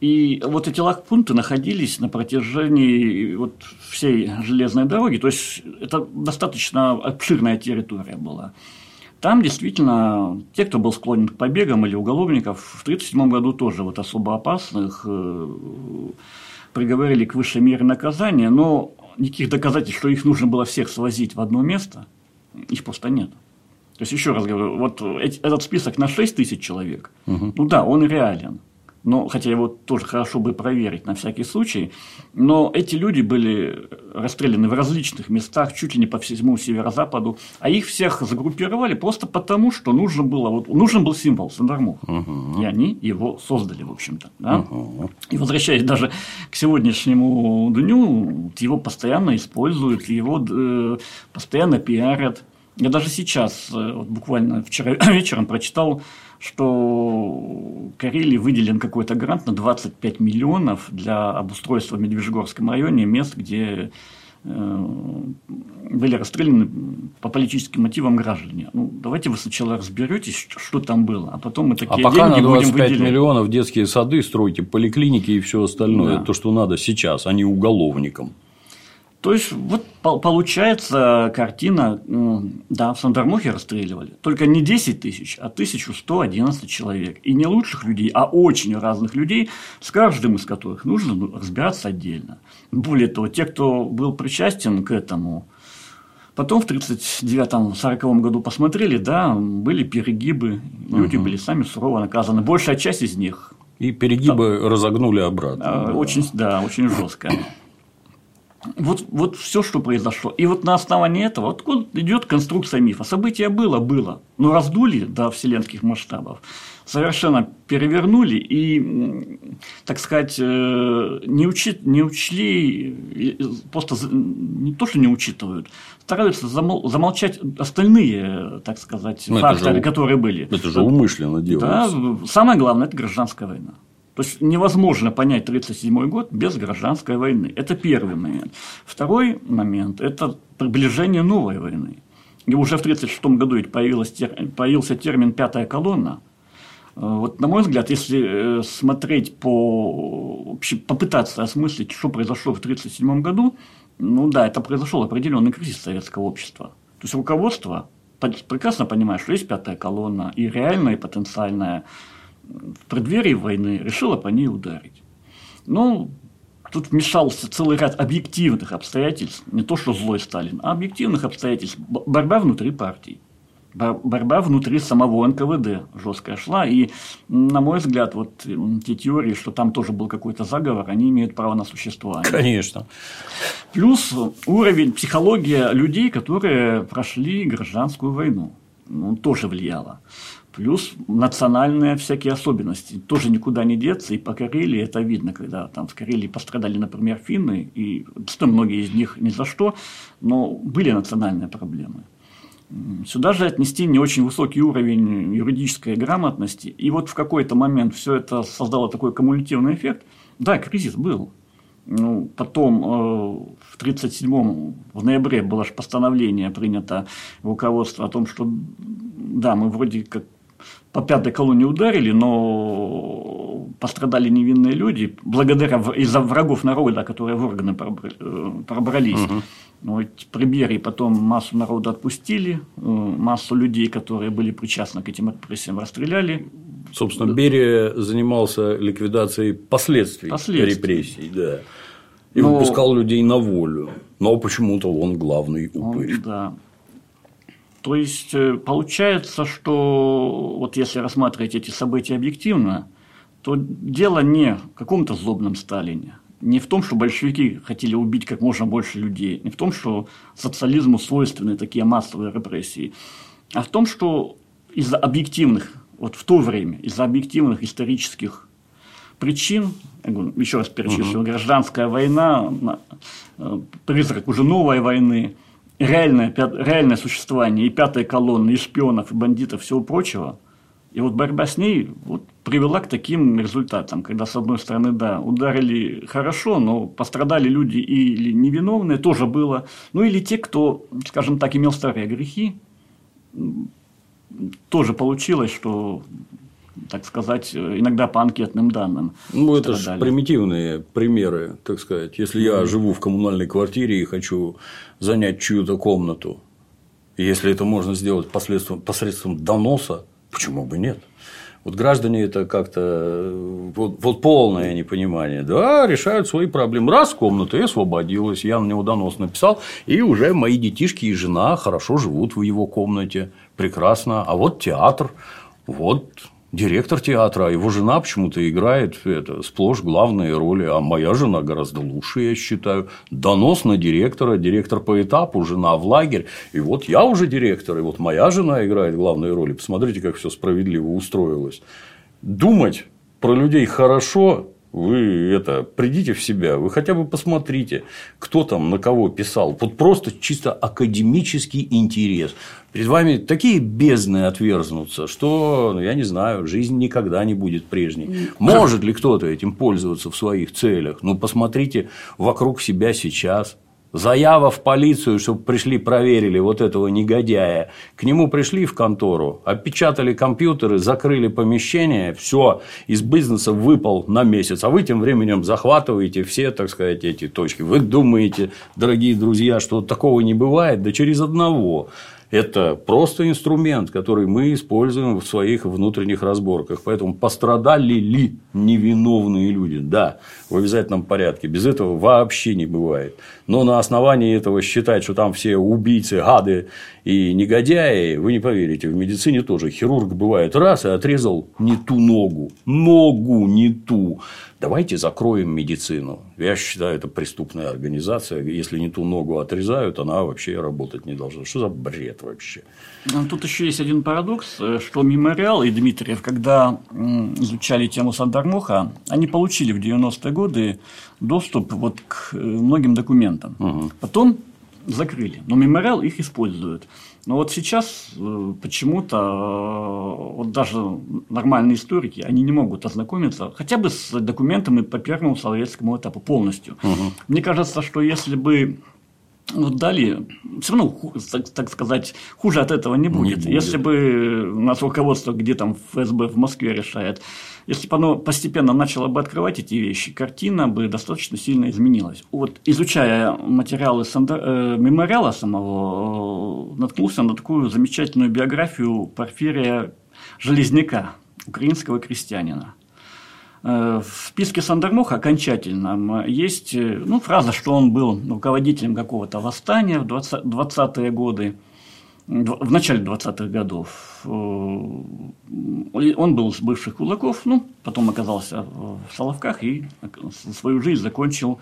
И вот эти лагпункты находились на протяжении вот всей железной дороги. То есть это достаточно обширная территория была. Там действительно те, кто был склонен к побегам или уголовников, в 1937 году тоже вот особо опасных э, приговорили к высшей мере наказания, но никаких доказательств, что их нужно было всех свозить в одно место, их просто нет. То есть, еще раз говорю, вот этот список на 6 тысяч человек, угу. ну да, он реален но, хотя его тоже хорошо бы проверить на всякий случай, но эти люди были расстреляны в различных местах, чуть ли не по всему северо-западу, а их всех загруппировали просто потому, что нужно было, вот, нужен был символ Сандармов, угу. и они его создали, в общем-то. Да? Угу. И возвращаясь даже к сегодняшнему дню, его постоянно используют, его э, постоянно пиарят. Я даже сейчас, э, вот буквально вчера [LAUGHS] вечером прочитал что Карелии выделен какой-то грант на 25 миллионов для обустройства в Медвежьегорском районе мест, где э, были расстреляны по политическим мотивам граждане. Ну, давайте вы сначала разберетесь, что там было, а потом мы такие а пока деньги на 25 будем выделять. миллионов детские сады стройте, поликлиники и все остальное. Да. То, что надо сейчас, а не уголовникам. То есть, вот получается картина, да, в Сандармохе расстреливали, только не 10 тысяч, а 1111 человек. И не лучших людей, а очень разных людей, с каждым из которых нужно ну, разбираться отдельно. Более того, те, кто был причастен к этому, Потом в 1939-1940 году посмотрели, да, были перегибы, люди угу. были сами сурово наказаны. Большая часть из них. И перегибы там, разогнули обратно. Очень, да, очень жестко. Вот, вот все, что произошло. И вот на основании этого вот идет конструкция мифа. Событие было, было, но раздули до вселенских масштабов, совершенно перевернули и, так сказать, э, не, учи, не учли, просто не то, что не учитывают, стараются замол, замолчать остальные, так сказать, но факторы, же, которые были. Это же умышленно делается. Да, самое главное – это гражданская война. То есть невозможно понять 1937 год без гражданской войны. Это первый момент. Второй момент – это приближение новой войны. И уже в 1936 году ведь появился термин «пятая колонна». Э, вот, на мой взгляд, если э, смотреть по попытаться осмыслить, что произошло в 1937 году, ну да, это произошел определенный кризис советского общества. То есть руководство прекрасно понимает, что есть пятая колонна, и реальная, и потенциальная в преддверии войны решила по ней ударить. Ну, тут вмешался целый ряд объективных обстоятельств, не то что злой Сталин, а объективных обстоятельств, борьба внутри партии. Борьба внутри самого НКВД жесткая шла. И, на мой взгляд, вот те теории, что там тоже был какой-то заговор, они имеют право на существование. Конечно. Плюс уровень, психология людей, которые прошли гражданскую войну, ну, тоже влияла. Плюс национальные всякие особенности. Тоже никуда не деться. И по Карелии это видно, когда там в Карелии пострадали, например, финны, и что многие из них ни за что, но были национальные проблемы. Сюда же отнести не очень высокий уровень юридической грамотности. И вот в какой-то момент все это создало такой кумулятивный эффект. Да, кризис был. Ну, потом э, в 1937 в ноябре было же постановление принято руководство о том, что да, мы вроде как по пятой колонне ударили, но пострадали невинные люди, благодаря из-за врагов народа, которые в органы э, пробрались. Угу. Вот, при Берии потом массу народа отпустили, э, массу людей, которые были причастны к этим репрессиям, расстреляли. Собственно, Берия занимался ликвидацией последствий, последствий. репрессий. Да. И Но... выпускал людей на волю. Но почему-то он главный упырь. Он, да. То есть э, получается, что вот если рассматривать эти события объективно, то дело не в каком-то злобном Сталине, не в том, что большевики хотели убить как можно больше людей, не в том, что социализму свойственны такие массовые репрессии, а в том, что из-за объективных, вот в то время, из-за объективных исторических причин, еще раз перечислил, угу. гражданская война, э, призрак уже новой войны, реальное, реальное существование и пятой колонны, и шпионов, и бандитов, всего прочего, и вот борьба с ней вот, привела к таким результатам, когда, с одной стороны, да, ударили хорошо, но пострадали люди или невиновные, тоже было, ну или те, кто, скажем так, имел старые грехи, тоже получилось, что так сказать, иногда по анкетным данным. Ну, это же примитивные примеры, так сказать. Если я живу в коммунальной квартире и хочу занять чью-то комнату, если это можно сделать посредством, посредством доноса, почему бы нет? Вот граждане это как-то вот, вот полное непонимание. Да, решают свои проблемы. Раз комната и освободилась, я на него донос написал, и уже мои детишки и жена хорошо живут в его комнате. Прекрасно. А вот театр, вот директор театра, а его жена почему-то играет это, сплошь главные роли, а моя жена гораздо лучше, я считаю. Донос на директора, директор по этапу, жена в лагерь, и вот я уже директор, и вот моя жена играет главные роли. Посмотрите, как все справедливо устроилось. Думать про людей хорошо вы это, придите в себя, вы хотя бы посмотрите, кто там на кого писал. Вот просто чисто академический интерес. Перед вами такие бездны отверзнутся, что, ну, я не знаю, жизнь никогда не будет прежней. Может ли кто-то этим пользоваться в своих целях? Ну, посмотрите вокруг себя сейчас. Заява в полицию, чтобы пришли, проверили вот этого негодяя. К нему пришли в контору, опечатали компьютеры, закрыли помещение, все, из бизнеса выпал на месяц. А вы тем временем захватываете все, так сказать, эти точки. Вы думаете, дорогие друзья, что такого не бывает? Да через одного. Это просто инструмент, который мы используем в своих внутренних разборках. Поэтому пострадали ли невиновные люди? Да, в обязательном порядке. Без этого вообще не бывает. Но на основании этого считать, что там все убийцы, гады и негодяи, вы не поверите, в медицине тоже хирург бывает раз и отрезал не ту ногу, ногу не ту. Давайте закроем медицину. Я считаю, это преступная организация. Если не ту ногу отрезают, она вообще работать не должна. Что за бред вообще? Ну, тут еще есть один парадокс, э, что Мемориал и Дмитриев, когда изучали тему Сандармоха, они получили в 90-е годы доступ вот к э, многим документам. Угу. Потом закрыли, но мемориал их использует. Но вот сейчас э, почему-то э, вот даже нормальные историки, они не могут ознакомиться хотя бы с документами по первому советскому этапу полностью. Угу. Мне кажется, что если бы вот дали, все равно, так, так сказать, хуже от этого не будет. не будет. Если бы у нас руководство, где там ФСБ в Москве решает, если бы оно постепенно начало бы открывать эти вещи, картина бы достаточно сильно изменилась. Вот изучая материалы Санда... э, мемориала самого, э, наткнулся на такую замечательную биографию Порфирия Железняка, украинского крестьянина. Э, в списке Сандермоха окончательном есть э, ну, фраза, что он был руководителем какого-то восстания в 20, 20-е годы, в начале 20-х годов. Э, он был с бывших кулаков, ну, потом оказался в Соловках и свою жизнь закончил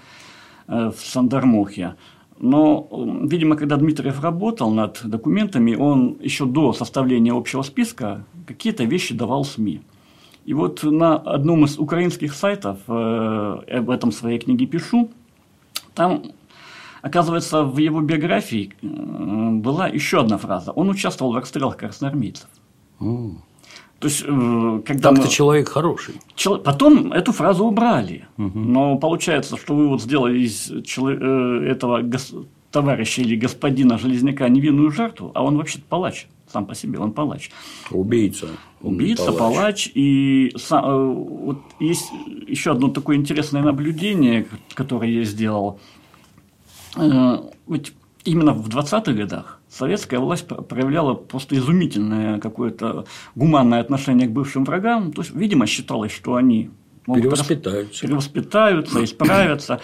в Сандармохе. Но, видимо, когда Дмитриев работал над документами, он еще до составления общего списка какие-то вещи давал СМИ. И вот на одном из украинских сайтов, э, об этом в своей книге пишу, там, оказывается, в его биографии э, была еще одна фраза. Он участвовал в расстрелах красноармейцев. Mm. То есть, э, когда Так-то мы... человек хороший. Чел... Потом эту фразу убрали. Угу. Но получается, что вы вот сделали из чело... этого гос... товарища или господина Железняка невинную жертву, а он вообще-то палач сам по себе, он палач. Убийца. Убийца, палач. палач. И сам, э, вот есть еще одно такое интересное наблюдение, которое я сделал. Э, ведь именно в 20-х годах советская власть проявляла просто изумительное какое-то гуманное отношение к бывшим врагам. То есть, видимо, считалось, что они перевоспитаются. перевоспитаются, исправятся.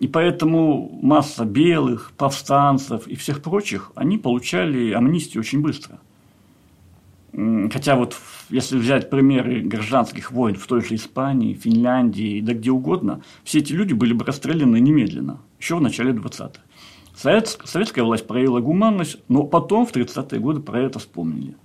И поэтому масса белых, повстанцев и всех прочих, они получали амнистию очень быстро. Хотя вот если взять примеры гражданских войн в той же Испании, Финляндии, да где угодно, все эти люди были бы расстреляны немедленно, еще в начале 20-х. Советская власть проявила гуманность, но потом в 30-е годы про это вспомнили.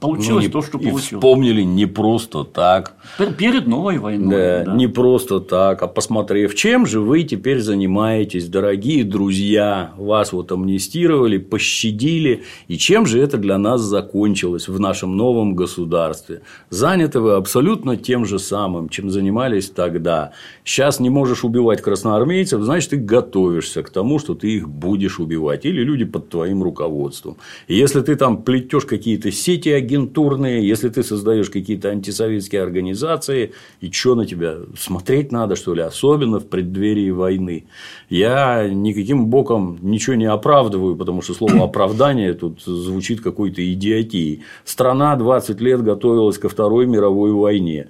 Получилось ну, то, что получилось. И вспомнили не просто так. Перед новой войной. Да, да, не просто так, а посмотрев, чем же вы теперь занимаетесь, дорогие друзья. Вас вот амнистировали, пощадили. И чем же это для нас закончилось в нашем новом государстве? Заняты вы абсолютно тем же самым, чем занимались тогда. Сейчас не можешь убивать красноармейцев, значит, ты готовишься к тому, что ты их будешь убивать. Или люди под твоим руководством. И если ты там плетешь какие-то сети агентурные, если ты создаешь какие-то антисоветские организации, и что на тебя смотреть надо, что ли, особенно в преддверии войны. Я никаким боком ничего не оправдываю, потому что слово оправдание тут звучит какой-то идиотией. Страна 20 лет готовилась ко Второй мировой войне.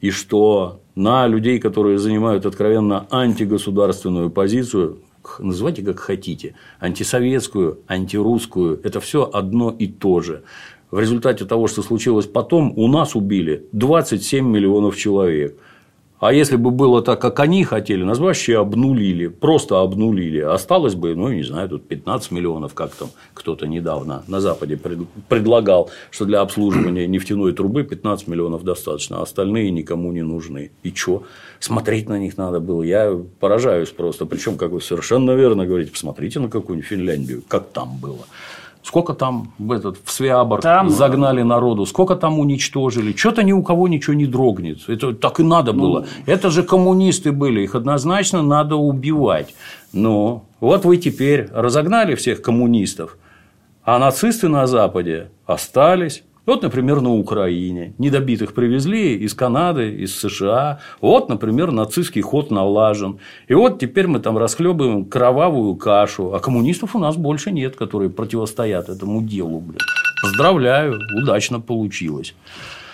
И что на людей, которые занимают откровенно антигосударственную позицию, называйте как хотите, антисоветскую, антирусскую, это все одно и то же в результате того, что случилось потом, у нас убили 27 миллионов человек. А если бы было так, как они хотели, нас вообще обнулили, просто обнулили. Осталось бы, ну, не знаю, тут 15 миллионов, как там кто-то недавно на Западе предлагал, что для обслуживания нефтяной трубы 15 миллионов достаточно, а остальные никому не нужны. И что? Смотреть на них надо было. Я поражаюсь просто. Причем, как вы совершенно верно говорите, посмотрите на какую-нибудь Финляндию, как там было. Сколько там в, этот, в Свиабор там... загнали народу, сколько там уничтожили. Что-то ни у кого ничего не дрогнет. Это так и надо ну... было. Это же коммунисты были, их однозначно надо убивать. Но вот вы теперь разогнали всех коммунистов, а нацисты на Западе остались. Вот, например, на Украине. Недобитых привезли из Канады, из США. Вот, например, нацистский ход налажен. И вот теперь мы там расхлебываем кровавую кашу. А коммунистов у нас больше нет, которые противостоят этому делу. Блин. Поздравляю, удачно получилось.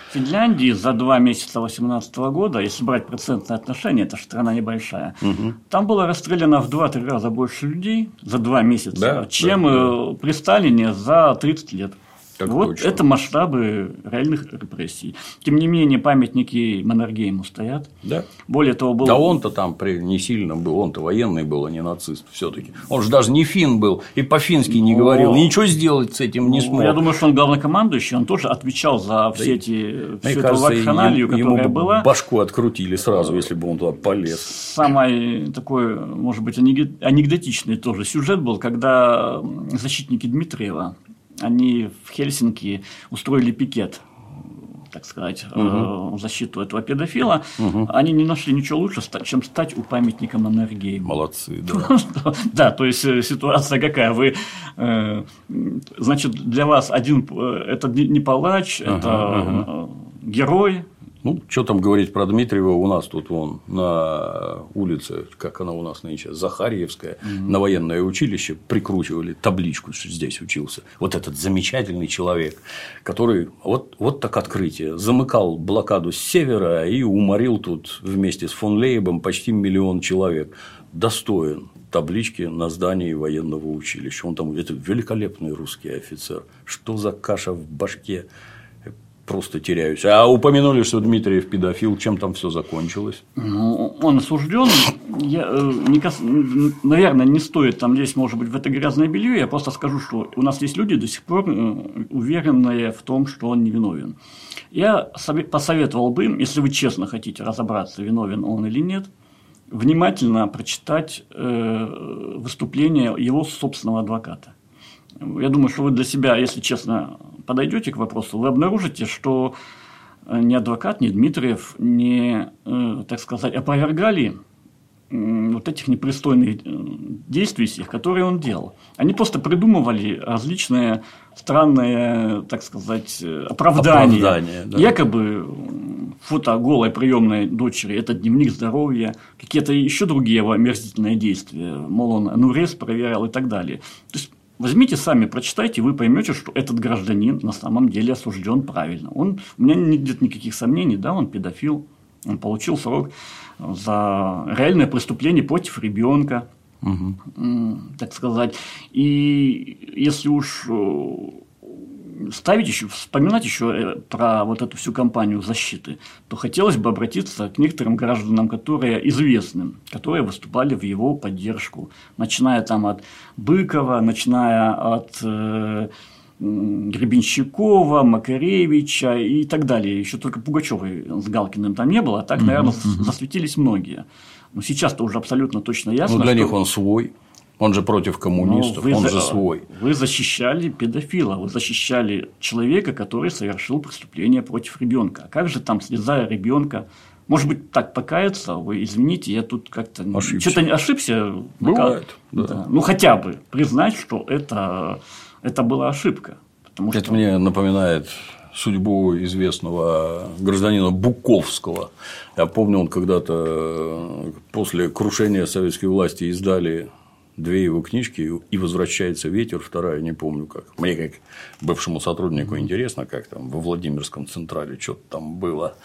В Финляндии за два месяца 2018 года, если брать процентное отношение, это страна небольшая, угу. там было расстреляно в 2-3 раза больше людей за два месяца, да, чем да, да. при Сталине за 30 лет. Так вот точно. это масштабы реальных репрессий. Тем не менее, памятники Маннергейму стоят. Да. Более того, был... Да он-то там не сильно был, он-то военный был, а не нацист все таки Он же даже не фин был, и по-фински не Но... говорил, ничего сделать с этим не ну, смог. Я думаю, что он главнокомандующий, он тоже отвечал за все да эти, всю эту вакханалию, которая ему была. башку открутили сразу, если бы он туда полез. Самый такой, может быть, анекдотичный тоже сюжет был, когда защитники Дмитриева они в Хельсинки устроили пикет так сказать, угу. защиту этого педофила, угу. они не нашли ничего лучше, чем стать у памятника Маннергейма. Молодцы, да. [LAUGHS] да, то есть э, ситуация какая? Вы, э, значит, для вас один это не палач, это герой, ну, что там говорить про Дмитриева, у нас тут вон на улице, как она у нас нынче, Захарьевская, угу. на военное училище прикручивали табличку, что здесь учился. Вот этот замечательный человек, который вот, вот так открытие, замыкал блокаду с севера и уморил тут вместе с фон Лейбом почти миллион человек. Достоин таблички на здании военного училища. Он там это великолепный русский офицер. Что за каша в башке? Просто теряюсь. А упомянули, что Дмитриев педофил, чем там все закончилось? Ну, он осужден. Я, э, не кас... Наверное, не стоит там здесь, может быть, в это грязное белье. Я просто скажу, что у нас есть люди до сих пор э, уверенные в том, что он невиновен. Я посоветовал бы, если вы честно хотите разобраться, виновен он или нет, внимательно прочитать э, выступление его собственного адвоката. Я думаю, что вы для себя, если честно подойдете к вопросу, вы обнаружите, что э, ни адвокат, ни Дмитриев не, э, так сказать, опровергали вот этих непристойных э, действий всех, которые он делал. Они просто придумывали различные странные, так сказать, оправдания. оправдания да. Якобы фото голой приемной дочери – это дневник здоровья, какие-то еще другие омерзительные действия. Мол, он анурез проверял и так далее. То есть, Возьмите сами, прочитайте, вы поймете, что этот гражданин на самом деле осужден правильно. Он, у меня нет никаких сомнений, да, он педофил, он получил срок. за реальное преступление против ребенка, угу. так сказать. И если уж э, ставить еще, вспоминать еще э, про вот эту всю кампанию защиты, то хотелось бы обратиться к некоторым гражданам, которые известны, которые выступали в его поддержку, начиная там от Быкова, начиная от э, Гребенщикова, Макаревича и так далее. Еще только Пугачевой с Галкиным там не было, а так, наверное, засветились многие. Но сейчас-то уже абсолютно точно ясно. Ну, для них он свой. Он же против коммунистов, ну, он за... же свой. Вы защищали педофила, вы защищали человека, который совершил преступление против ребенка. А как же там, слезая ребенка, может быть, так покаяться, вы извините, я тут как-то что-то ошибся. Бывает. Да. Да. Ну, хотя бы признать, что это, это была ошибка. Потому это что... мне напоминает судьбу известного гражданина Буковского. Я помню, он когда-то после крушения советской власти издали две его книжки и возвращается ветер, вторая не помню как. Мне как бывшему сотруднику интересно, как там во Владимирском централе что-то там было.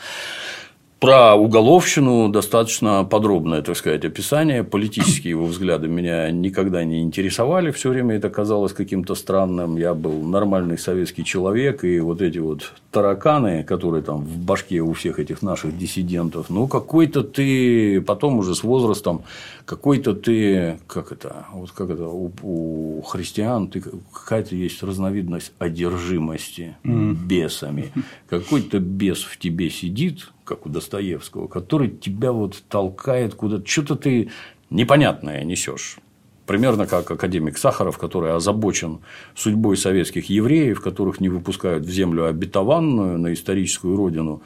Про уголовщину достаточно подробное, так сказать, описание. Политические его взгляды меня никогда не интересовали. Все время это казалось каким-то странным. Я был нормальный советский человек, и вот эти вот тараканы, которые там в башке у всех этих наших диссидентов, ну, какой-то ты потом уже с возрастом, какой-то ты, как это, вот как это у, у христиан, ты какая-то есть разновидность одержимости mm. бесами. Какой-то бес в тебе сидит, как у Достоевского, который тебя вот толкает куда-то, что-то ты непонятное несешь. Примерно как академик Сахаров, который озабочен судьбой советских евреев, которых не выпускают в землю обетованную на историческую родину,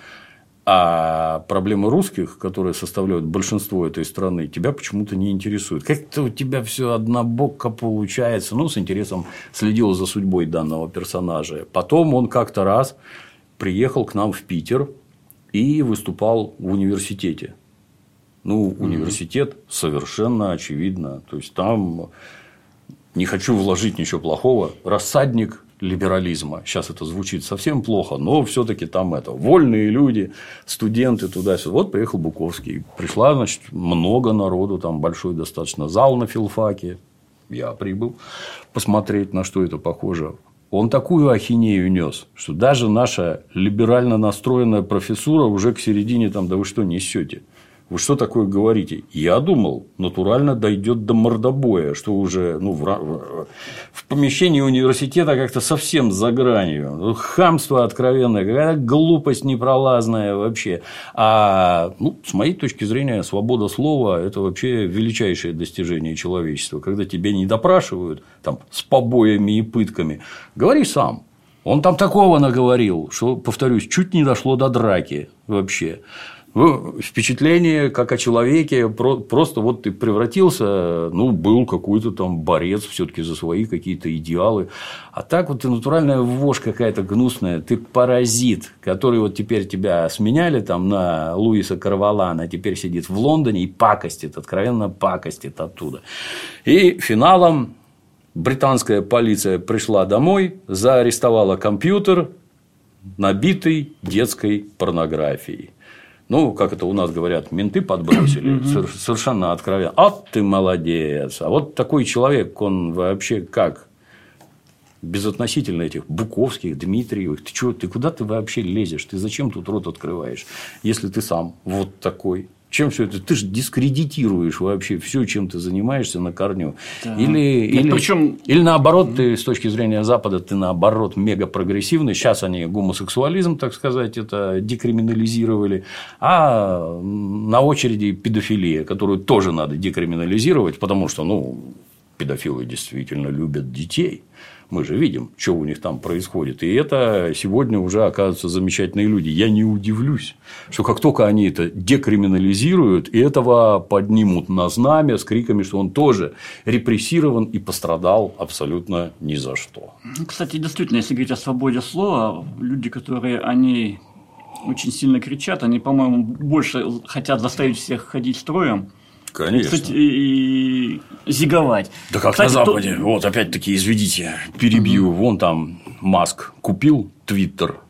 а проблемы русских, которые составляют большинство этой страны, тебя почему-то не интересуют. Как-то у тебя все однобоко получается. Ну, с интересом следил за судьбой данного персонажа. Потом он как-то раз приехал к нам в Питер и выступал в университете. Ну, университет совершенно очевидно. То есть там не хочу вложить ничего плохого. Рассадник либерализма. Сейчас это звучит совсем плохо, но все-таки там это вольные люди, студенты туда-сюда. Вот приехал Буковский. Пришла, значит, много народу, там большой достаточно зал на филфаке. Я прибыл посмотреть, на что это похоже он такую ахинею нес, что даже наша либерально настроенная профессура уже к середине там, да вы что несете? Вы что такое говорите? Я думал, натурально дойдет до мордобоя, что уже ну, в, в помещении университета как-то совсем за гранью. Ну, хамство откровенное, какая-то глупость непролазная вообще. А ну, с моей точки зрения, свобода слова – это вообще величайшее достижение человечества. Когда тебя не допрашивают там, с побоями и пытками, говори сам. Он там такого наговорил, что, повторюсь, чуть не дошло до драки вообще. Ну, впечатление как о человеке, просто вот ты превратился, ну, был какой-то там борец все-таки за свои какие-то идеалы. А так вот ты натуральная вошь какая-то гнусная, ты паразит, который вот теперь тебя сменяли там на Луиса Карвалана, а теперь сидит в Лондоне и пакостит, откровенно пакостит оттуда. И финалом британская полиция пришла домой, заарестовала компьютер, набитый детской порнографией. Ну, как это у нас говорят, менты подбросили, совершенно откровенно. А ты молодец. А вот такой человек, он вообще как? Безотносительно этих Буковских, Дмитриевых. Ты, что, ты куда ты вообще лезешь? Ты зачем тут рот открываешь, если ты сам вот такой? Чем все это? Ты же дискредитируешь вообще все, чем ты занимаешься на корню. Да. Или, Нет, или, причем... или наоборот, ты с точки зрения Запада, ты наоборот мега прогрессивный. Сейчас они гомосексуализм, так сказать, это декриминализировали. А на очереди педофилия, которую тоже надо декриминализировать, потому что, ну, педофилы действительно любят детей. Мы же видим, что у них там происходит. И это сегодня уже оказываются замечательные люди. Я не удивлюсь, что как только они это декриминализируют, и этого поднимут на знамя с криками, что он тоже репрессирован и пострадал абсолютно ни за что. Ну, кстати, действительно, если говорить о свободе слова, люди, которые они очень сильно кричат, они, по-моему, больше хотят заставить всех ходить строем, Конечно. Кстати, и, зиговать. Да как Кстати, на Западе. То... Вот, опять-таки, изведите, перебью. Угу. Вон там Маск купил Твиттер.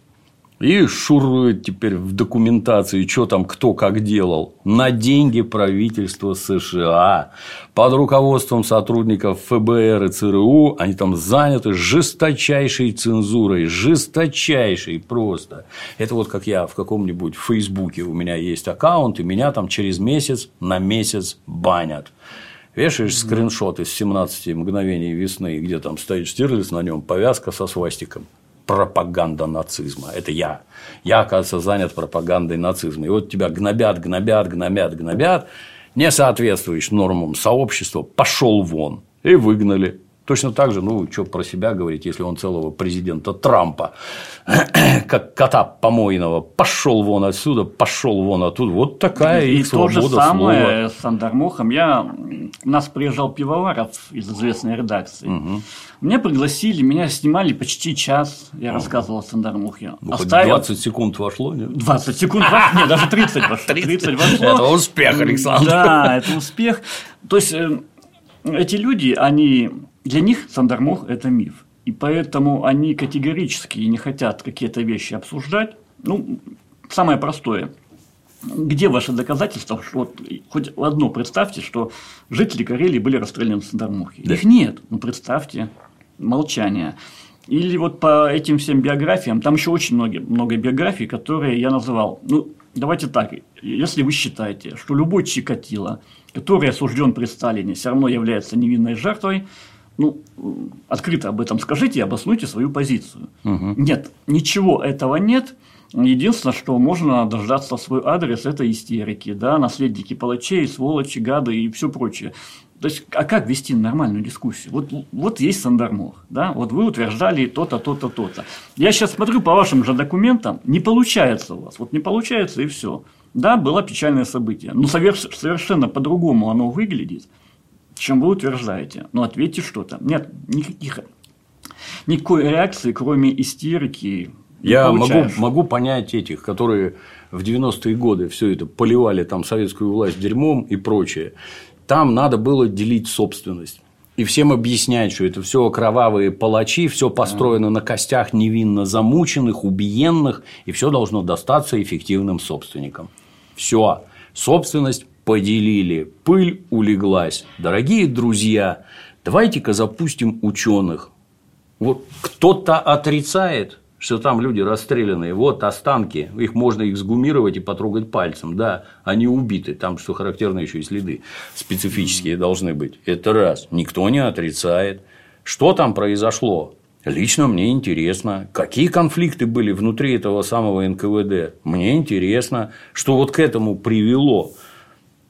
И шурует теперь в документации, что там кто как делал. На деньги правительства США. Под руководством сотрудников ФБР и ЦРУ они там заняты жесточайшей цензурой. Жесточайшей просто. Это вот как я в каком-нибудь Фейсбуке. У меня есть аккаунт, и меня там через месяц на месяц банят. Вешаешь скриншот из 17 мгновений весны, где там стоит Штирлиц на нем, повязка со свастиком пропаганда нацизма. Это я. Я, оказывается, занят пропагандой нацизма. И вот тебя гнобят, гнобят, гнобят, гнобят, не соответствуешь нормам сообщества, пошел вон. И выгнали. Точно так же, ну, что про себя говорить, если он целого президента Трампа, [CLEARS THROAT] как кота помойного, пошел вон отсюда, пошел вон оттуда. Вот такая и их свобода то же самое слова. с Андармухом. Я... У нас приезжал пивоваров из известной редакции. Угу. Меня пригласили, меня снимали почти час. Я рассказывал о Сандармухе. Ну, Оставил... 20 секунд вошло, нет? 20 секунд вошло. Нет, даже 30 вошло. [LAUGHS] 30 вошло. Это успех, Александр. Да, это успех. То есть, э, эти люди, они для них Сандармох – это миф. И поэтому они категорически не хотят какие-то вещи обсуждать. Ну, самое простое. Где ваши доказательства, что вот, хоть одно представьте, что жители Карелии были расстреляны в Сандармухе? Да. Их нет. Ну, представьте. Молчание. Или вот по этим всем биографиям, там еще очень много, много биографий, которые я называл. Ну, давайте так, если вы считаете, что любой Чикатило, который осужден при Сталине, все равно является невинной жертвой, ну, открыто об этом скажите и обоснуйте свою позицию. Угу. Нет, ничего этого нет. Единственное, что можно дождаться свой адрес, это истерики, да, наследники палачей, сволочи, гады и все прочее. То есть, а как вести нормальную дискуссию? Вот, вот есть Сандармох, да, вот вы утверждали то-то, то-то, то-то. Я сейчас смотрю по вашим же документам, не получается у вас, вот не получается и все. Да, было печальное событие, но совершенно по-другому оно выглядит чем вы утверждаете. Ну, ответьте что-то. Нет, никаких, никакой реакции, кроме истерики. Я могу, могу понять этих, которые в 90-е годы все это поливали там советскую власть дерьмом и прочее. Там надо было делить собственность. И всем объяснять, что это все кровавые палачи, все построено на костях невинно замученных, убиенных, и все должно достаться эффективным собственникам. Все. Собственность поделили, пыль улеглась. Дорогие друзья, давайте-ка запустим ученых. Вот кто-то отрицает, что там люди расстрелянные, вот останки, их можно эксгумировать и потрогать пальцем, да, они убиты, там, что характерно, еще и следы специфические должны быть. Это раз, никто не отрицает. Что там произошло? Лично мне интересно, какие конфликты были внутри этого самого НКВД. Мне интересно, что вот к этому привело.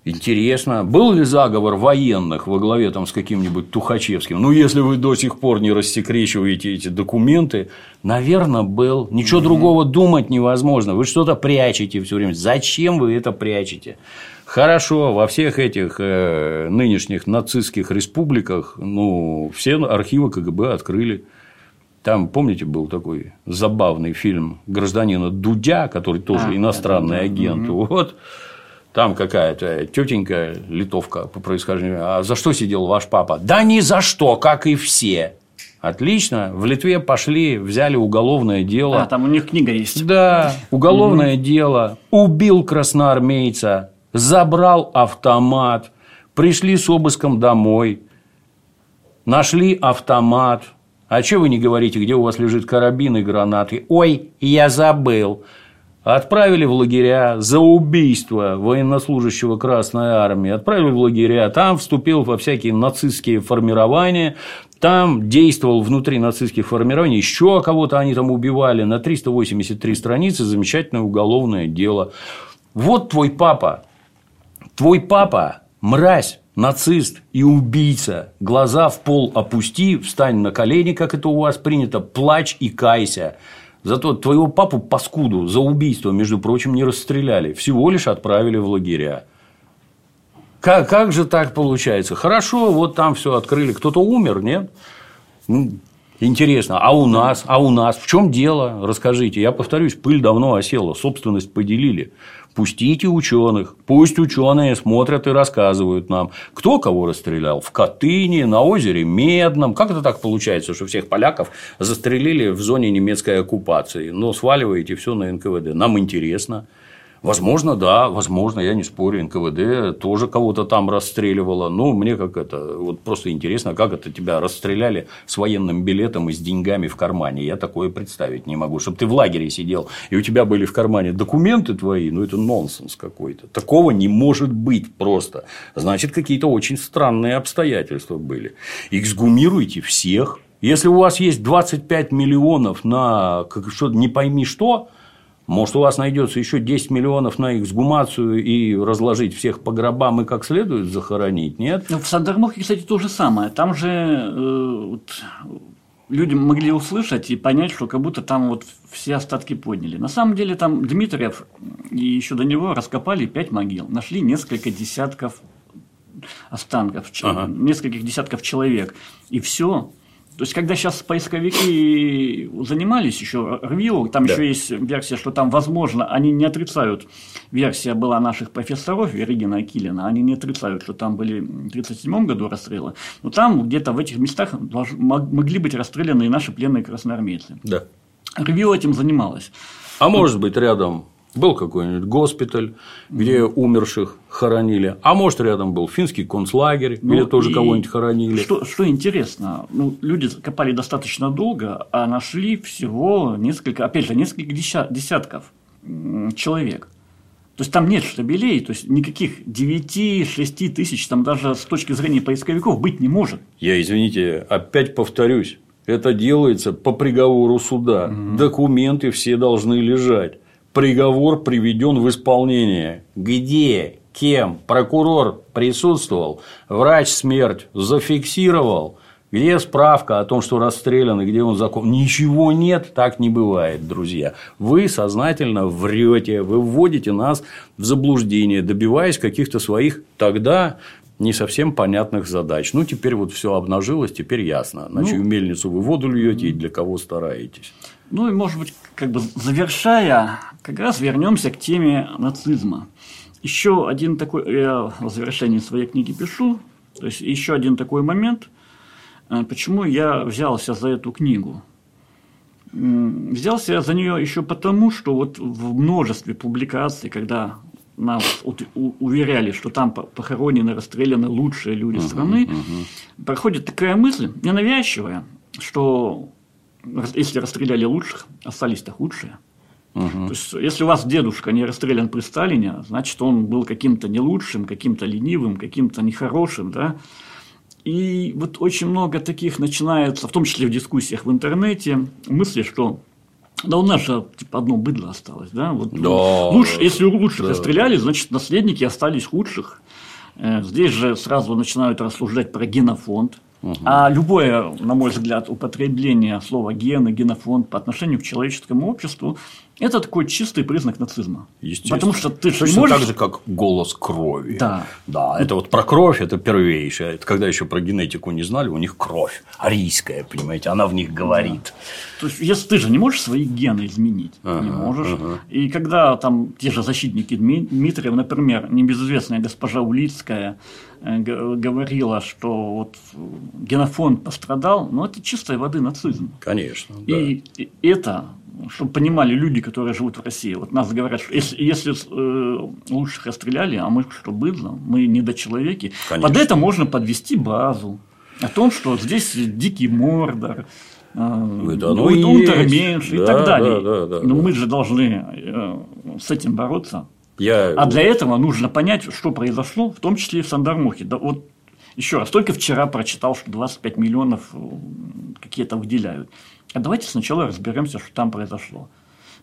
Интересно, был ли заговор военных во главе там, с каким-нибудь Тухачевским? Ну, если вы до сих пор не рассекречиваете эти документы, наверное, был. Ничего mm-hmm. другого думать невозможно. Вы что-то прячете все время. Зачем вы это прячете? Хорошо, во всех этих э, нынешних нацистских республиках ну, все архивы КГБ открыли. Там, помните, был такой забавный фильм гражданина Дудя, который тоже а, иностранный да, да, агент. Угу. Вот там какая-то тетенька, литовка по происхождению, а за что сидел ваш папа? Да ни за что, как и все. Отлично. В Литве пошли, взяли уголовное дело. А, там у них книга есть. Да, уголовное дело. Убил красноармейца, забрал автомат, пришли с обыском домой, нашли автомат. А что вы не говорите, где у вас лежит карабин и гранаты? Ой, я забыл. Отправили в лагеря за убийство военнослужащего Красной Армии. Отправили в лагеря, там вступил во всякие нацистские формирования, там действовал внутри нацистских формирований, еще кого-то они там убивали. На 383 страницы замечательное уголовное дело. Вот твой папа, твой папа мразь, нацист и убийца. Глаза в пол опусти, встань на колени, как это у вас принято, плачь и кайся. Зато твоего папу паскуду за убийство, между прочим, не расстреляли, всего лишь отправили в лагеря. Как, как же так получается? Хорошо, вот там все открыли. Кто-то умер, нет? Ну, Интересно, а у нас, а у нас в чем дело? Расскажите. Я повторюсь, пыль давно осела, собственность поделили. Пустите ученых, пусть ученые смотрят и рассказывают нам, кто кого расстрелял в Катыни, на озере Медном. Как это так получается, что всех поляков застрелили в зоне немецкой оккупации, но сваливаете все на НКВД? Нам интересно. Возможно, да, возможно, я не спорю, НКВД тоже кого-то там расстреливало. Но мне как это, вот просто интересно, как это тебя расстреляли с военным билетом и с деньгами в кармане. Я такое представить не могу. Чтобы ты в лагере сидел, и у тебя были в кармане документы твои, ну это нонсенс какой-то. Такого не может быть просто. Значит, какие-то очень странные обстоятельства были. Эксгумируйте всех. Если у вас есть 25 миллионов на что не пойми что, может, у вас найдется еще 10 миллионов на эксгумацию и разложить всех по гробам и как следует захоронить, нет? Ну, в Сандармохе, кстати, то же самое. Там же э, вот, люди могли услышать и понять, что как будто там вот все остатки подняли. На самом деле там Дмитриев и еще до него раскопали пять могил, нашли несколько десятков останков, ага. нескольких десятков человек. И все. То есть, когда сейчас поисковики занимались еще ревью, там да. еще есть версия, что там, возможно, они не отрицают, версия была наших профессоров, Регина и Килина, они не отрицают, что там были в 1937 году расстрелы, но там где-то в этих местах могли быть расстреляны и наши пленные красноармейцы. Да. Ревью этим занималась. А может быть, рядом был какой-нибудь госпиталь, где умерших хоронили. А может, рядом был финский концлагерь, ну, где тоже кого-нибудь хоронили. Что, что интересно, ну, люди копали достаточно долго, а нашли всего несколько, опять же, несколько десятков человек. То есть там нет штабелей, то есть никаких 9-6 тысяч там даже с точки зрения поисковиков быть не может. Я, извините, опять повторюсь, это делается по приговору суда. Угу. Документы все должны лежать приговор приведен в исполнение. Где, кем прокурор присутствовал, врач смерть зафиксировал, где справка о том, что расстрелян и где он закон? Ничего нет, так не бывает, друзья. Вы сознательно врете, вы вводите нас в заблуждение, добиваясь каких-то своих тогда не совсем понятных задач. Ну, теперь вот все обнажилось, теперь ясно. На ну, чью мельницу вы воду льете и для кого стараетесь. Ну и, может быть, как бы завершая, как раз вернемся к теме нацизма. Еще один такой, я в завершении своей книги пишу, то есть еще один такой момент, э, почему я взялся за эту книгу. Взялся я за нее еще потому, что вот в множестве публикаций, когда нас уверяли, что там похоронены, расстреляны лучшие люди страны, uh-huh, uh-huh. проходит такая мысль, ненавязчивая, что если расстреляли лучших, остались-то худшие. Угу. То есть, если у вас дедушка не расстрелян при Сталине, значит, он был каким-то не лучшим, каким-то ленивым, каким-то нехорошим, да. И вот очень много таких начинается, в том числе в дискуссиях в интернете, мысли, что да у нас же типа одно быдло осталось, да? Вот, да. Лучше, если у лучших да. расстреляли, значит, наследники остались худших. Э, здесь же сразу начинают рассуждать про генофонд. Угу. А любое, на мой взгляд, употребление слова ген и генофонд по отношению к человеческому обществу это такой чистый признак нацизма. Естественно. Потому что ты Точно можешь... так же, как голос крови. Да. Да, это вот про кровь, это первейшее. Это когда еще про генетику не знали, у них кровь арийская, понимаете, она в них говорит. Да. То есть, если ты же не можешь свои гены изменить, ага, не можешь. Ага. И когда там те же защитники Дмитриев, например, небезызвестная госпожа Улицкая говорила, что вот генофонд пострадал, ну это чистой воды нацизм. Конечно. Да. И это чтобы понимали люди, которые живут в России. Вот нас говорят, что если, если э, лучших расстреляли, а мы что, быдло, мы недочеловеки, Конечно. под это можно подвести базу о том, что здесь дикий мордор, э, это ну, унтерменьш и да, так далее. Да, да, да, Но да. мы же должны э, с этим бороться. Я... А для этого нужно понять, что произошло, в том числе и в Сандармухе. Да, вот еще раз, только вчера прочитал, что 25 миллионов э, какие-то выделяют. А давайте сначала разберемся, что там произошло.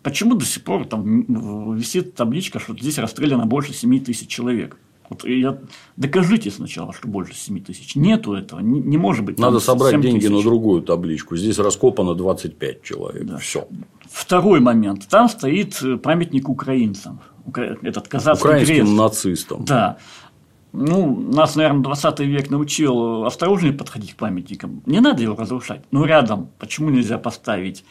Почему до сих пор там висит табличка, что здесь расстреляно больше 7 тысяч человек? Вот я... Докажите сначала, что больше 7 тысяч. Нету этого, не, не может быть. Надо собрать деньги тысяч. на другую табличку. Здесь раскопано 25 человек. Да. Все. Второй момент. Там стоит памятник украинцам. Этот казахский Украинским крест. нацистам. Да. ну, нас, наверное, 20 век научил осторожнее подходить к памятникам. Не надо его разрушать. Но рядом почему нельзя поставить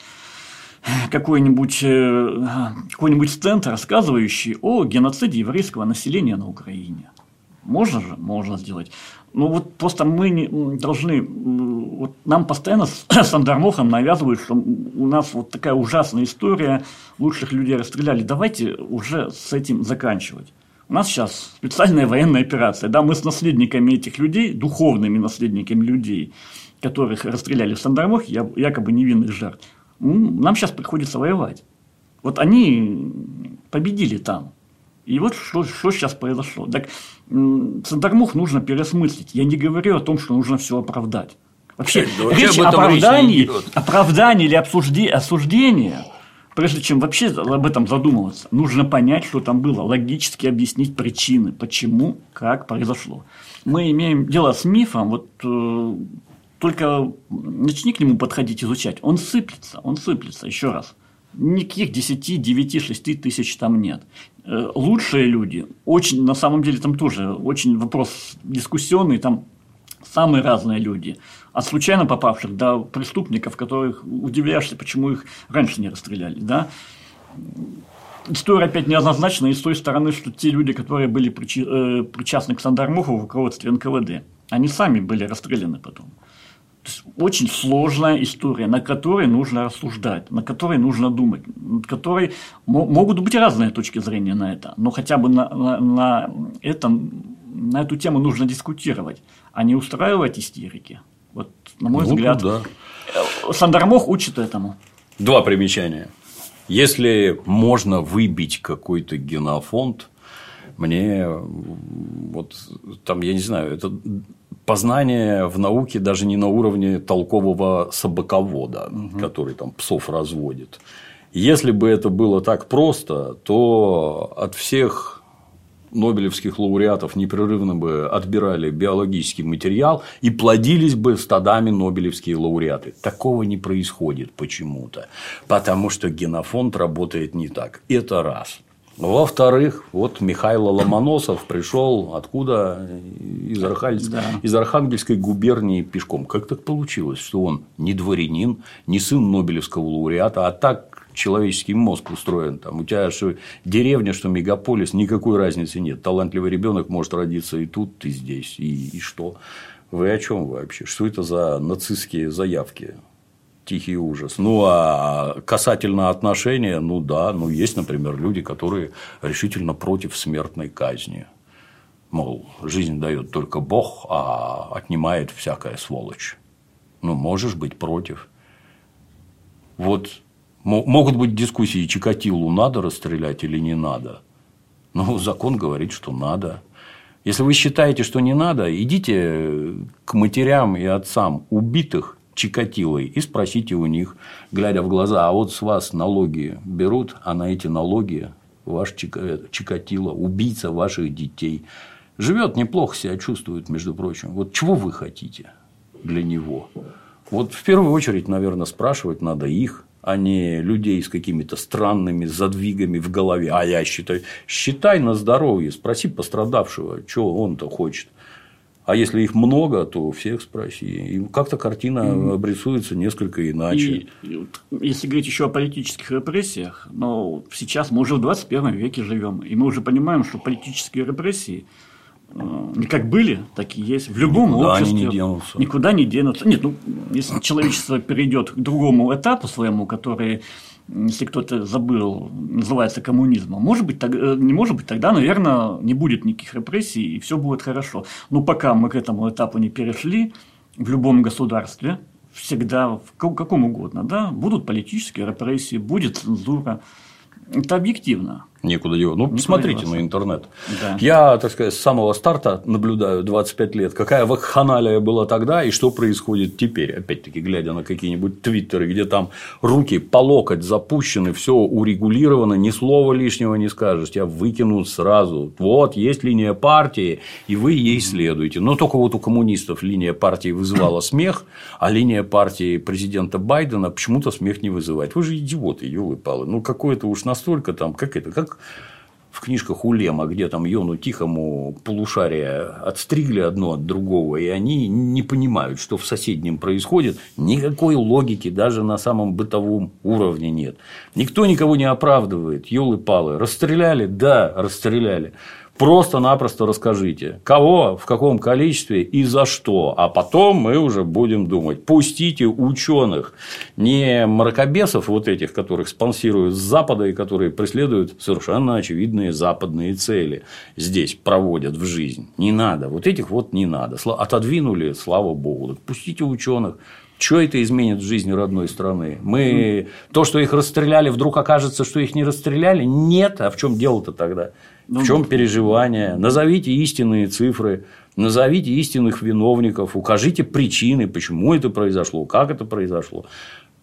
какой-нибудь э, какой-нибудь стенд, рассказывающий о геноциде еврейского населения на Украине? Можно же? Можно сделать. Ну вот просто мы не должны, вот нам постоянно с [COUGHS] Сандармохом навязывают, что у нас вот такая ужасная история, лучших людей расстреляли. Давайте уже с этим заканчивать. У нас сейчас специальная военная операция. Да, мы с наследниками этих людей, духовными наследниками людей, которых расстреляли в Сандармохе, якобы невинных жертв, нам сейчас приходится воевать. Вот они победили там. И вот что, что сейчас произошло. Так Сандармух нужно переосмыслить. Я не говорю о том, что нужно все оправдать. Вообще, да, речь о оправдании, оправдании или обсуждении, осуждения, прежде чем вообще об этом задумываться, нужно понять, что там было, логически объяснить причины, почему, как произошло. Мы имеем дело с мифом, вот э, только начни к нему подходить, изучать, он сыплется, он сыплется, еще раз. Никаких 10, 9, 6 тысяч там нет. Э, лучшие люди, очень, на самом деле там тоже очень вопрос дискуссионный, там самые разные люди. От случайно попавших до преступников, которых удивляешься, почему их раньше не расстреляли. Да? История опять неоднозначна и с той стороны, что те люди, которые были э, причастны к Сандармуху в руководстве НКВД, они сами были расстреляны потом очень сложная история, на которой нужно рассуждать, на которой нужно думать, над которой могут быть разные точки зрения на это, но хотя бы на, на, на, этом, на эту тему нужно дискутировать, а не устраивать истерики. Вот, на мой ну, взгляд, да. Э, Сандармох учит этому. Два примечания. Если можно выбить какой-то генофонд, мне вот там, я не знаю, это познание в науке даже не на уровне толкового собаковода, угу. который там псов разводит. Если бы это было так просто, то от всех Нобелевских лауреатов непрерывно бы отбирали биологический материал и плодились бы стадами Нобелевские лауреаты. Такого не происходит почему-то, потому что генофонд работает не так. Это раз. Во-вторых, вот Михаил Ломоносов пришел откуда? Из, Архангельск... да. из Архангельской губернии пешком. Как так получилось, что он не дворянин, не сын Нобелевского лауреата, а так человеческий мозг устроен. Там, у тебя что деревня, что мегаполис, никакой разницы нет. Талантливый ребенок может родиться и тут, и здесь. И, и что? Вы о чем вообще? Что это за нацистские заявки? Тихий ужас. Ну, а касательно отношения, ну да, ну есть, например, люди, которые решительно против смертной казни. Мол, жизнь дает только Бог, а отнимает всякая сволочь. Ну, можешь быть против. Вот могут быть дискуссии, Чикатилу надо расстрелять или не надо. Ну, закон говорит, что надо. Если вы считаете, что не надо, идите к матерям и отцам убитых Чикатилой и спросите у них, глядя в глаза, а вот с вас налоги берут, а на эти налоги ваш Чикатило, убийца ваших детей, живет неплохо, себя чувствует, между прочим. Вот чего вы хотите для него? Вот в первую очередь, наверное, спрашивать надо их, а не людей с какими-то странными задвигами в голове. А я считаю, считай на здоровье, спроси пострадавшего, что он-то хочет. А если их много, то всех спроси. И как-то картина mm-hmm. обрисуется несколько иначе. И, если говорить еще о политических репрессиях, но сейчас мы уже в 21 веке живем, и мы уже понимаем, что политические репрессии э, как были, так и есть. В любом никуда обществе. Они не денутся. Никуда не денутся. Нет, ну, если человечество перейдет к другому этапу своему, который если кто-то забыл, называется коммунизмом. Может быть, так, э, не может быть, тогда, наверное, не будет никаких репрессий, и все будет хорошо. Но пока мы к этому этапу не перешли, в любом государстве, всегда, в каком угодно, да, будут политические репрессии, будет цензура. Это объективно. Некуда девать. Ну, посмотрите на интернет. Да. Я, так сказать, с самого старта наблюдаю 25 лет, какая вакханалия была тогда и что происходит теперь. Опять-таки, глядя на какие-нибудь твиттеры, где там руки по локоть запущены, все урегулировано, ни слова лишнего не скажешь, тебя выкинут сразу. Вот, есть линия партии, и вы ей следуете. Но только вот у коммунистов линия партии вызывала [CLEARS THROAT] смех, а линия партии президента Байдена почему-то смех не вызывает. Вы же идиоты, елы палы. Ну, какое-то уж настолько там, как это, как в в книжках Улема, где там Йону Тихому полушария отстригли одно от другого, и они не понимают, что в соседнем происходит, никакой логики даже на самом бытовом уровне нет. Никто никого не оправдывает, елы-палы. Расстреляли? Да, расстреляли. Просто-напросто расскажите, кого, в каком количестве и за что. А потом мы уже будем думать. Пустите ученых, не мракобесов вот этих, которых спонсируют с Запада и которые преследуют совершенно очевидные западные цели. Здесь проводят в жизнь. Не надо. Вот этих вот не надо. Отодвинули, слава богу. Пустите ученых. Что это изменит в жизни родной страны? Мы то, что их расстреляли, вдруг окажется, что их не расстреляли? Нет. А в чем дело-то тогда? Ну, в чем переживание? Назовите истинные цифры, назовите истинных виновников, укажите причины, почему это произошло, как это произошло.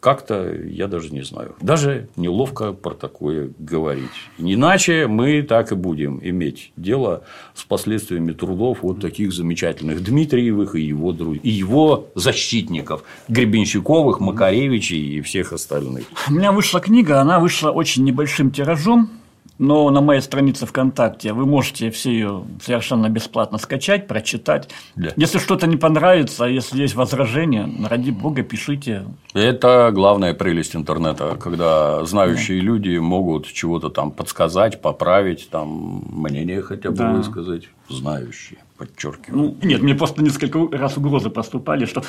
Как-то я даже не знаю. Даже неловко про такое говорить. Иначе мы так и будем иметь дело с последствиями трудов вот таких замечательных Дмитриевых и его, друз... и его защитников Гребенщиковых, Макаревичей и всех остальных. У меня вышла книга, она вышла очень небольшим тиражом но на моей странице ВКонтакте вы можете все ее совершенно бесплатно скачать, прочитать. Да. Если что-то не понравится, если есть возражения, ради бога, пишите. Это главная прелесть интернета, когда знающие да. люди могут чего-то там подсказать, поправить, там мнение хотя бы да. высказать, знающие подчеркиваю. Ну, нет, мне просто несколько раз угрозы поступали, что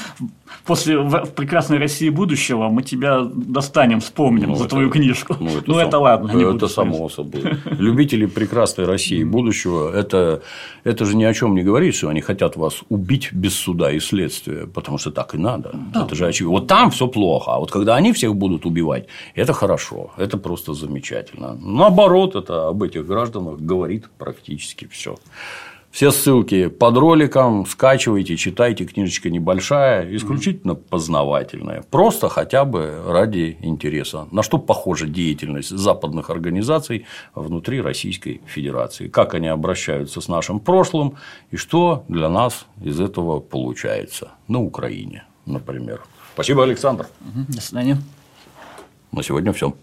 после прекрасной России будущего мы тебя достанем, вспомним ну, за это, твою книжку. Ну, это, ну, сам, это ладно. Не это само собой. Любители прекрасной России будущего это, это же ни о чем не говорит, что они хотят вас убить без суда и следствия, потому что так и надо. Да. Это же очевидно. Вот там все плохо, а вот когда они всех будут убивать, это хорошо, это просто замечательно. Наоборот, это об этих гражданах говорит практически все. Все ссылки под роликом, скачивайте, читайте, книжечка небольшая, исключительно познавательная, просто хотя бы ради интереса. На что похожа деятельность западных организаций внутри Российской Федерации, как они обращаются с нашим прошлым и что для нас из этого получается на Украине, например. Спасибо, Александр. До свидания. На сегодня все.